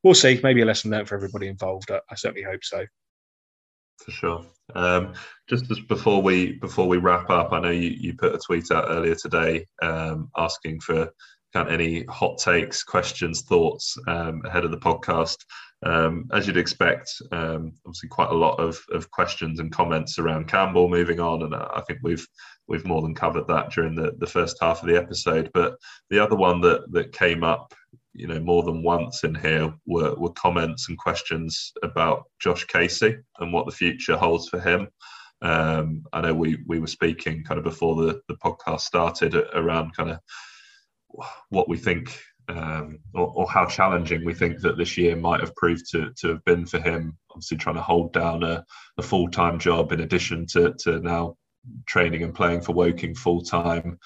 we'll see. Maybe a lesson learned for everybody involved. I, I certainly hope so for sure. Um, just as before we before we wrap up, I know you, you put a tweet out earlier today um, asking for kind of any hot takes, questions, thoughts um, ahead of the podcast. Um, as you'd expect, um, obviously quite a lot of, of questions and comments around Campbell moving on, and I think we've we've more than covered that during the, the first half of the episode. But the other one that that came up you know more than once in here were, were comments and questions about Josh Casey and what the future holds for him. Um, I know we we were speaking kind of before the, the podcast started around kind of what we think um, or, or, how challenging we think that this year might have proved to, to have been for him. Obviously, trying to hold down a, a full time job in addition to, to now training and playing for Woking full time.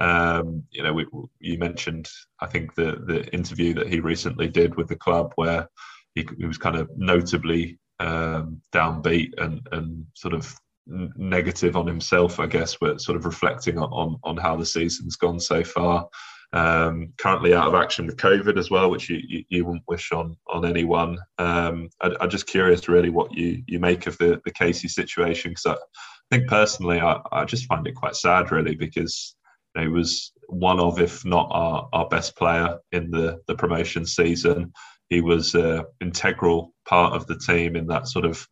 Um, you know, we, you mentioned, I think, the the interview that he recently did with the club, where he, he was kind of notably um, downbeat and and sort of negative on himself, I guess, but sort of reflecting on on, on how the season's gone so far. Um, currently out of action with COVID as well, which you, you, you wouldn't wish on on anyone. Um, I, am just curious, really, what you you make of the the Casey situation because I think personally, I, I just find it quite sad, really, because he was one of, if not our, our best player in the the promotion season. He was an integral part of the team in that sort of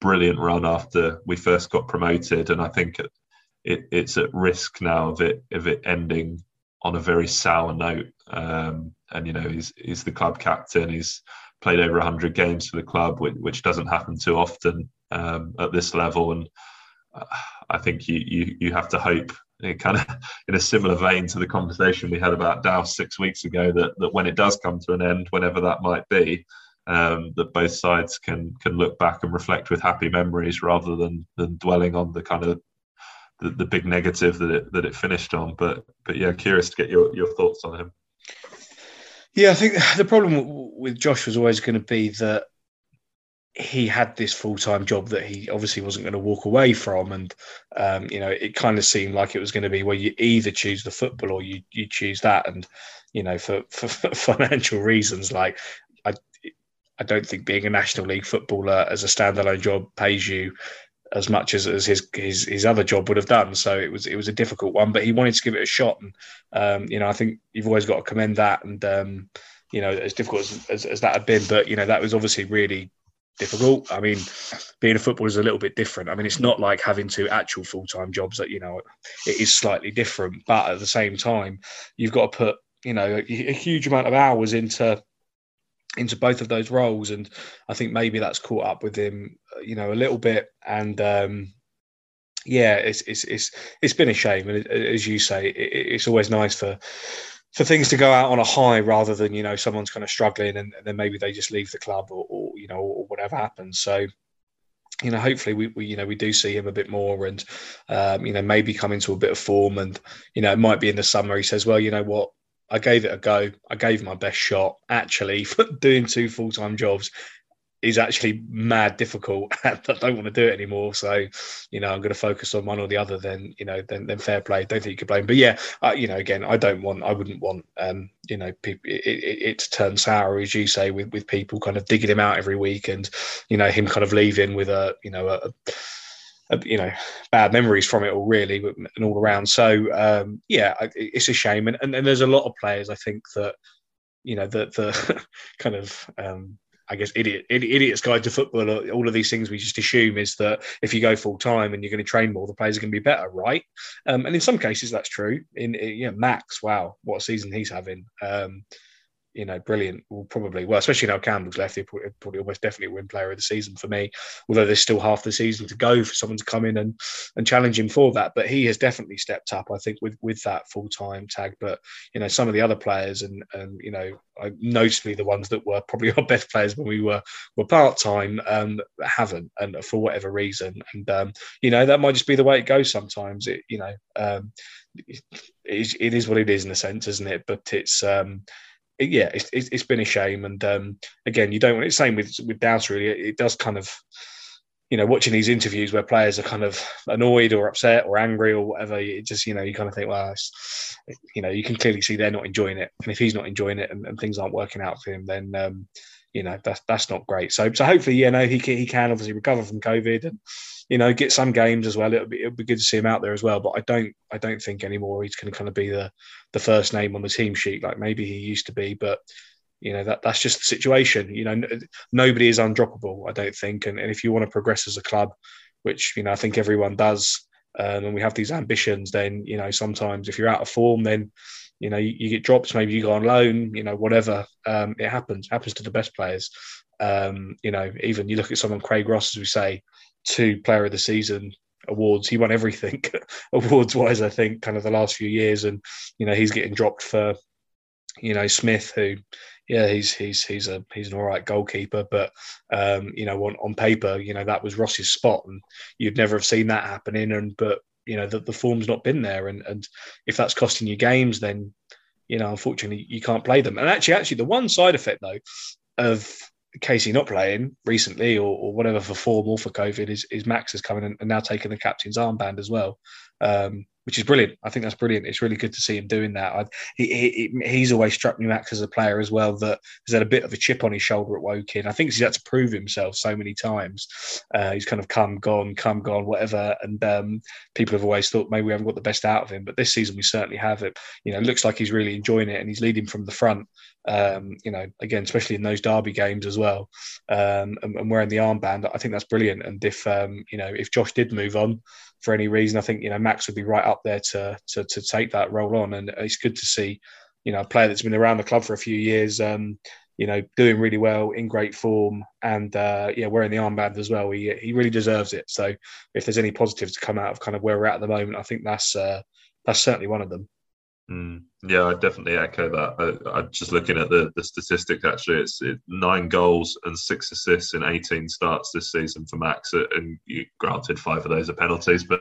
brilliant run after we first got promoted, and I think it, it, it's at risk now of it of it ending on a very sour note. Um, and you know, he's he's the club captain. He's played over 100 games for the club, which, which doesn't happen too often um, at this level. And uh, I think you, you you have to hope, kind of in a similar vein to the conversation we had about Dow six weeks ago, that that when it does come to an end, whenever that might be, um, that both sides can can look back and reflect with happy memories rather than than dwelling on the kind of the, the big negative that it that it finished on. But but yeah, curious to get your your thoughts on him. Yeah, I think the problem with Josh was always going to be that he had this full time job that he obviously wasn't going to walk away from, and um, you know it kind of seemed like it was going to be well, you either choose the football or you you choose that, and you know for, for, for financial reasons, like I I don't think being a National League footballer as a standalone job pays you as much as, as his, his his other job would have done. So it was it was a difficult one, but he wanted to give it a shot, and um, you know I think you've always got to commend that. And um, you know as difficult as, as, as, that had been, but you know that was obviously really difficult. I mean, being a footballer is a little bit different. I mean, it's not like having two actual full time jobs that you know it is slightly different, but at the same time, you've got to put you know a, a huge amount of hours into into both of those roles, and I think maybe that's caught up with him, you know, a little bit. And um, yeah, it's it's it's it's been a shame, and as you say, it's always nice for for things to go out on a high rather than you know someone's kind of struggling and, then maybe they just leave the club or, or you know or whatever happens. So you know, hopefully we, we, you know, we do see him a bit more and, um, you know, maybe come into a bit of form and, you know, it might be in the summer. He says, well, you know what, I gave it a go. I gave my best shot. Actually, doing two full time jobs is actually mad difficult. I don't want to do it anymore. So, you know, I'm going to focus on one or the other. Then, you know, then, then fair play. Don't think you could blame. But yeah, uh, you know, again, I don't want, I wouldn't want, um, you know, people it, it, it, to turn sour, as you say, with with people kind of digging him out every week, and you know, him kind of leaving with a, you know, a you know bad memories from it all really and all around so um, yeah it's a shame and, and, and, there's a lot of players i think that you know that the kind of um, I guess idiot idiot's guide to football. All of these things we just assume is that if you go full time and you're going to train more, the players are going to be better, right? Um, and in some cases that's true. In, in Max, wow, what a season he's having. Um, you know, brilliant. Will probably well, especially now Campbell's left, he'll probably, almost definitely win Player of the Season for me. Although there's still half the season to go for someone to come in and and challenge him for that. But he has definitely stepped up, I think, with with that full time tag. But you know, some of the other players and and you know, notably the ones that were probably our best players when we were were part time, um, haven't, and for whatever reason. And um, you know, that might just be the way it goes sometimes. It you know. Um, it, it is what it is in a sense, isn't it? But it's um, it, yeah, it's, it's been a shame. And um, again, you don't want it. Same with with Doubts. Really, it, it, does kind of, you know, watching these interviews where players are kind of annoyed or upset or angry or whatever. It just you know, you kind of think, well, you know, you can clearly see they're not enjoying it. And if he's not enjoying it and, and things aren't working out for him, then um, you know that's that's not great. So so hopefully, you know, he can, he can obviously recover from COVID and you know, get some games as well. It'll be it'll be good to see him out there as well. But I don't I don't think anymore he's going to kind of be the the first name on the team sheet like maybe he used to be. But you know that that's just the situation. You know, nobody is undroppable. I don't think. And, and if you want to progress as a club, which you know I think everyone does, um, and we have these ambitions, then you know sometimes if you're out of form, then you know you, you get dropped. Maybe you go on loan. You know whatever. Um, it happens. It happens to the best players. Um, you know, even you look at someone Craig Ross, as we say, two Player of the Season awards. He won everything awards wise, I think, kind of the last few years, and you know he's getting dropped for you know Smith, who yeah he's he's he's a he's an all right goalkeeper, but um, you know on, on paper you know that was Ross's spot, and you'd never have seen that happening. And but you know the, the form's not been there, and and if that's costing you games, then you know unfortunately you can't play them. And actually, actually the one side effect though of Casey not playing recently or, or, whatever for form or for COVID is, is Max is coming and now taking the captain's armband as well, um, which is brilliant. I think that's brilliant. It's really good to see him doing that. I, he, he, he's always struck me, as a player as well that has had a bit of a chip on his shoulder at Woking. I think he's had to prove himself so many times. Uh, he's kind of come, gone, come, gone, whatever. And um, people have always thought maybe we haven't got the best out of him, but this season we certainly have it. You know, looks like he's really enjoying it and he's leading from the front. Um, you know, again, especially in those derby games as well, um, and, and, wearing the armband, I think that's brilliant. And if um, you know, if Josh did move on for any reason, I think you know Max would be right up there to to, to take that role on. And it's good to see, you know, a player that's been around the club for a few years, um, you know, doing really well in great form, and uh, yeah, wearing the armband as well. He he really deserves it. So if there's any positives to come out of kind of where we're at at the moment, I think that's uh, that's certainly one of them. Mm, yeah, I definitely echo that. I, am just looking at the, the statistics. Actually, it's it, nine goals and six assists in 18 starts this season for Max. Uh, and you, granted, five of those are penalties, but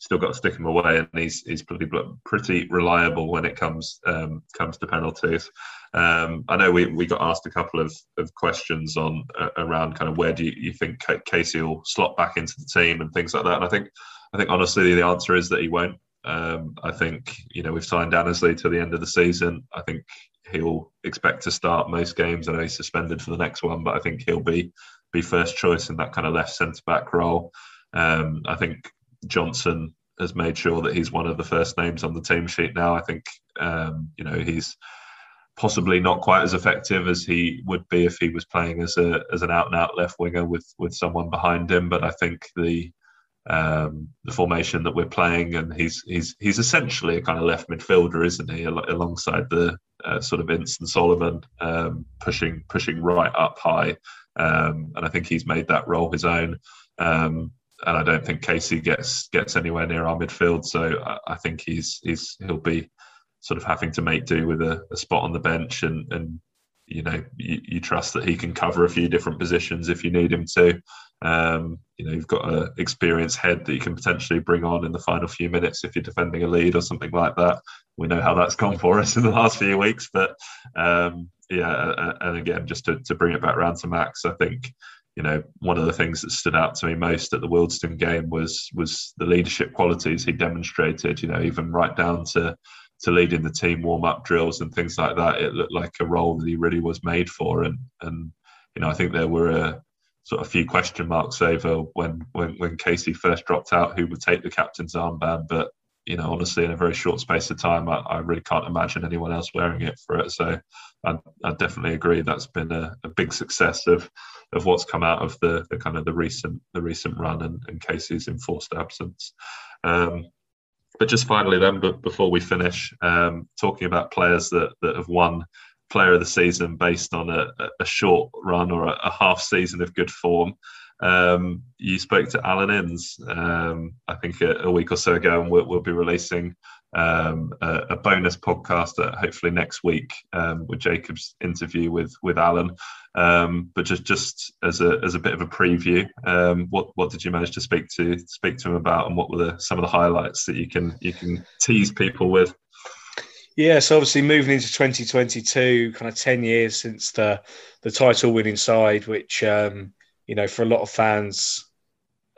still got to stick him away. And he's he's pretty pretty reliable when it comes um, comes to penalties. Um, I know we, we got asked a couple of, of questions on uh, around kind of where do you, you think Casey will slot back into the team and things like that. And I think I think honestly the answer is that he won't. Um, I think you know we've signed Annesley to the end of the season. I think he'll expect to start most games. I know he's suspended for the next one, but I think he'll be be first choice in that kind of left centre back role. Um, I think Johnson has made sure that he's one of the first names on the team sheet now. I think um, you know he's possibly not quite as effective as he would be if he was playing as a as an out and out left winger with with someone behind him. But I think the um, the formation that we're playing, and he's he's he's essentially a kind of left midfielder, isn't he? Alongside the uh, sort of Vincent Solomon um, pushing pushing right up high, um, and I think he's made that role his own. Um, and I don't think Casey gets gets anywhere near our midfield, so I, I think he's he's he'll be sort of having to make do with a, a spot on the bench and and you know you, you, trust that he can cover a few different positions if you need him to um, you know, you've got an experienced head that you can potentially bring on in the final few minutes if you're defending a lead or something like that. We know how that's gone for us in the last few weeks, but um, yeah, and again, just to, to bring it back around to Max, I think you know one of the things that stood out to me most at the Wealdstone game was was the leadership qualities he demonstrated. You know, even right down to to leading the team warm up drills and things like that. It looked like a role that he really was made for, and and you know I think there were a sort of a few question marks over when, when when Casey first dropped out, who would take the captain's armband. But you know, honestly, in a very short space of time, I, I really can't imagine anyone else wearing it for it. So I, I definitely agree that's been a, a, big success of of what's come out of the, the kind of the recent the recent run and, and Casey's enforced absence. Um, but just finally, then, but before we finish, um, talking about players that that have won player of the season based on a, a short run or a, a, half season of good form. Um, you spoke to Alan Inns, um, I think, a, a, week or so ago, and we'll, we'll be releasing um, a, a, bonus podcast uh, hopefully next week um, with Jacob's interview with with Alan. Um, but just just as a as a bit of a preview, um, what what did you manage to speak to speak to him about, and what were the, some of the highlights that you can you can tease people with? Yeah, so obviously moving into 2022, kind of 10 years since the the title winning side, which um, you know, for a lot of fans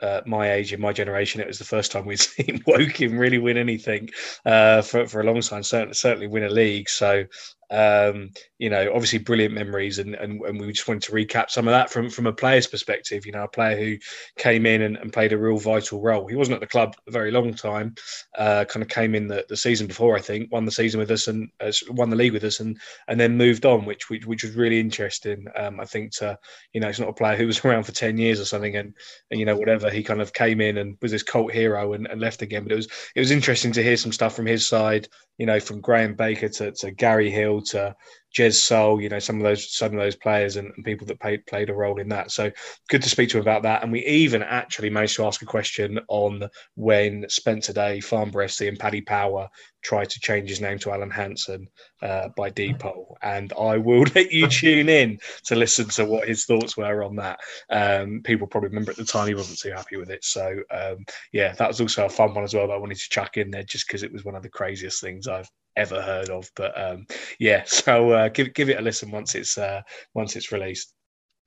uh, my age in my generation, it was the first time we'd seen Woking really win anything uh, for, for a long time, certainly, certainly win a league. So um, you know, obviously brilliant memories, and, and, and we just wanted to recap some of that from from a player's perspective. You know, a player who came in and, and played a real vital role. He wasn't at the club a very long time. Uh, kind of came in the, the season before, I think, won the season with us and uh, won the league with us, and and then moved on, which which, which was really interesting. Um, I think to you know, it's not a player who was around for ten years or something, and, and you know whatever he kind of came in and was this cult hero and, and left again. But it was it was interesting to hear some stuff from his side you know, from Graham Baker to, to Garry Hill to Jez Soul, you know, some of those some of those players and, and, people that played played a role in that. So good to speak to him about that. And we even actually managed to ask a question on when Spencer Day, Farnborough FC, and Paddy Power tried to change his name to Alan Hansen uh, by deed poll. And I will let you tune in to listen to what his thoughts were on that. Um, people probably remember at the time he wasn't too happy with it. So um, yeah, that was also a fun one as well that I wanted to chuck in there just because it was one of the craziest things I've ever heard of. But um, yeah, so uh, give give it a listen once it's uh, once it's released.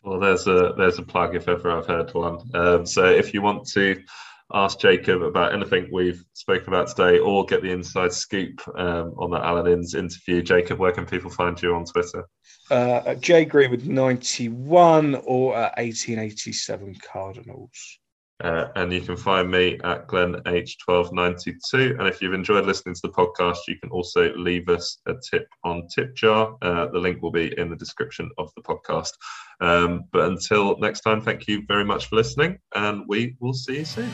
Well, there's a there's a plug if ever I've heard one. Um, so if you want to ask Jacob about anything we've spoken about today or get the inside scoop um, on that Alan Inns interview, Jacob, where can people find you on Twitter? Uh, J Greenwood 91 or 1887 Cardinals. Uh, and you can find me at Glenn H1292. And if you've enjoyed listening to the podcast, you can also leave us a tip on TipJar. Uh, the link will be in the description of the podcast. Um, but until next time, thank you very much for listening, and we will see you soon.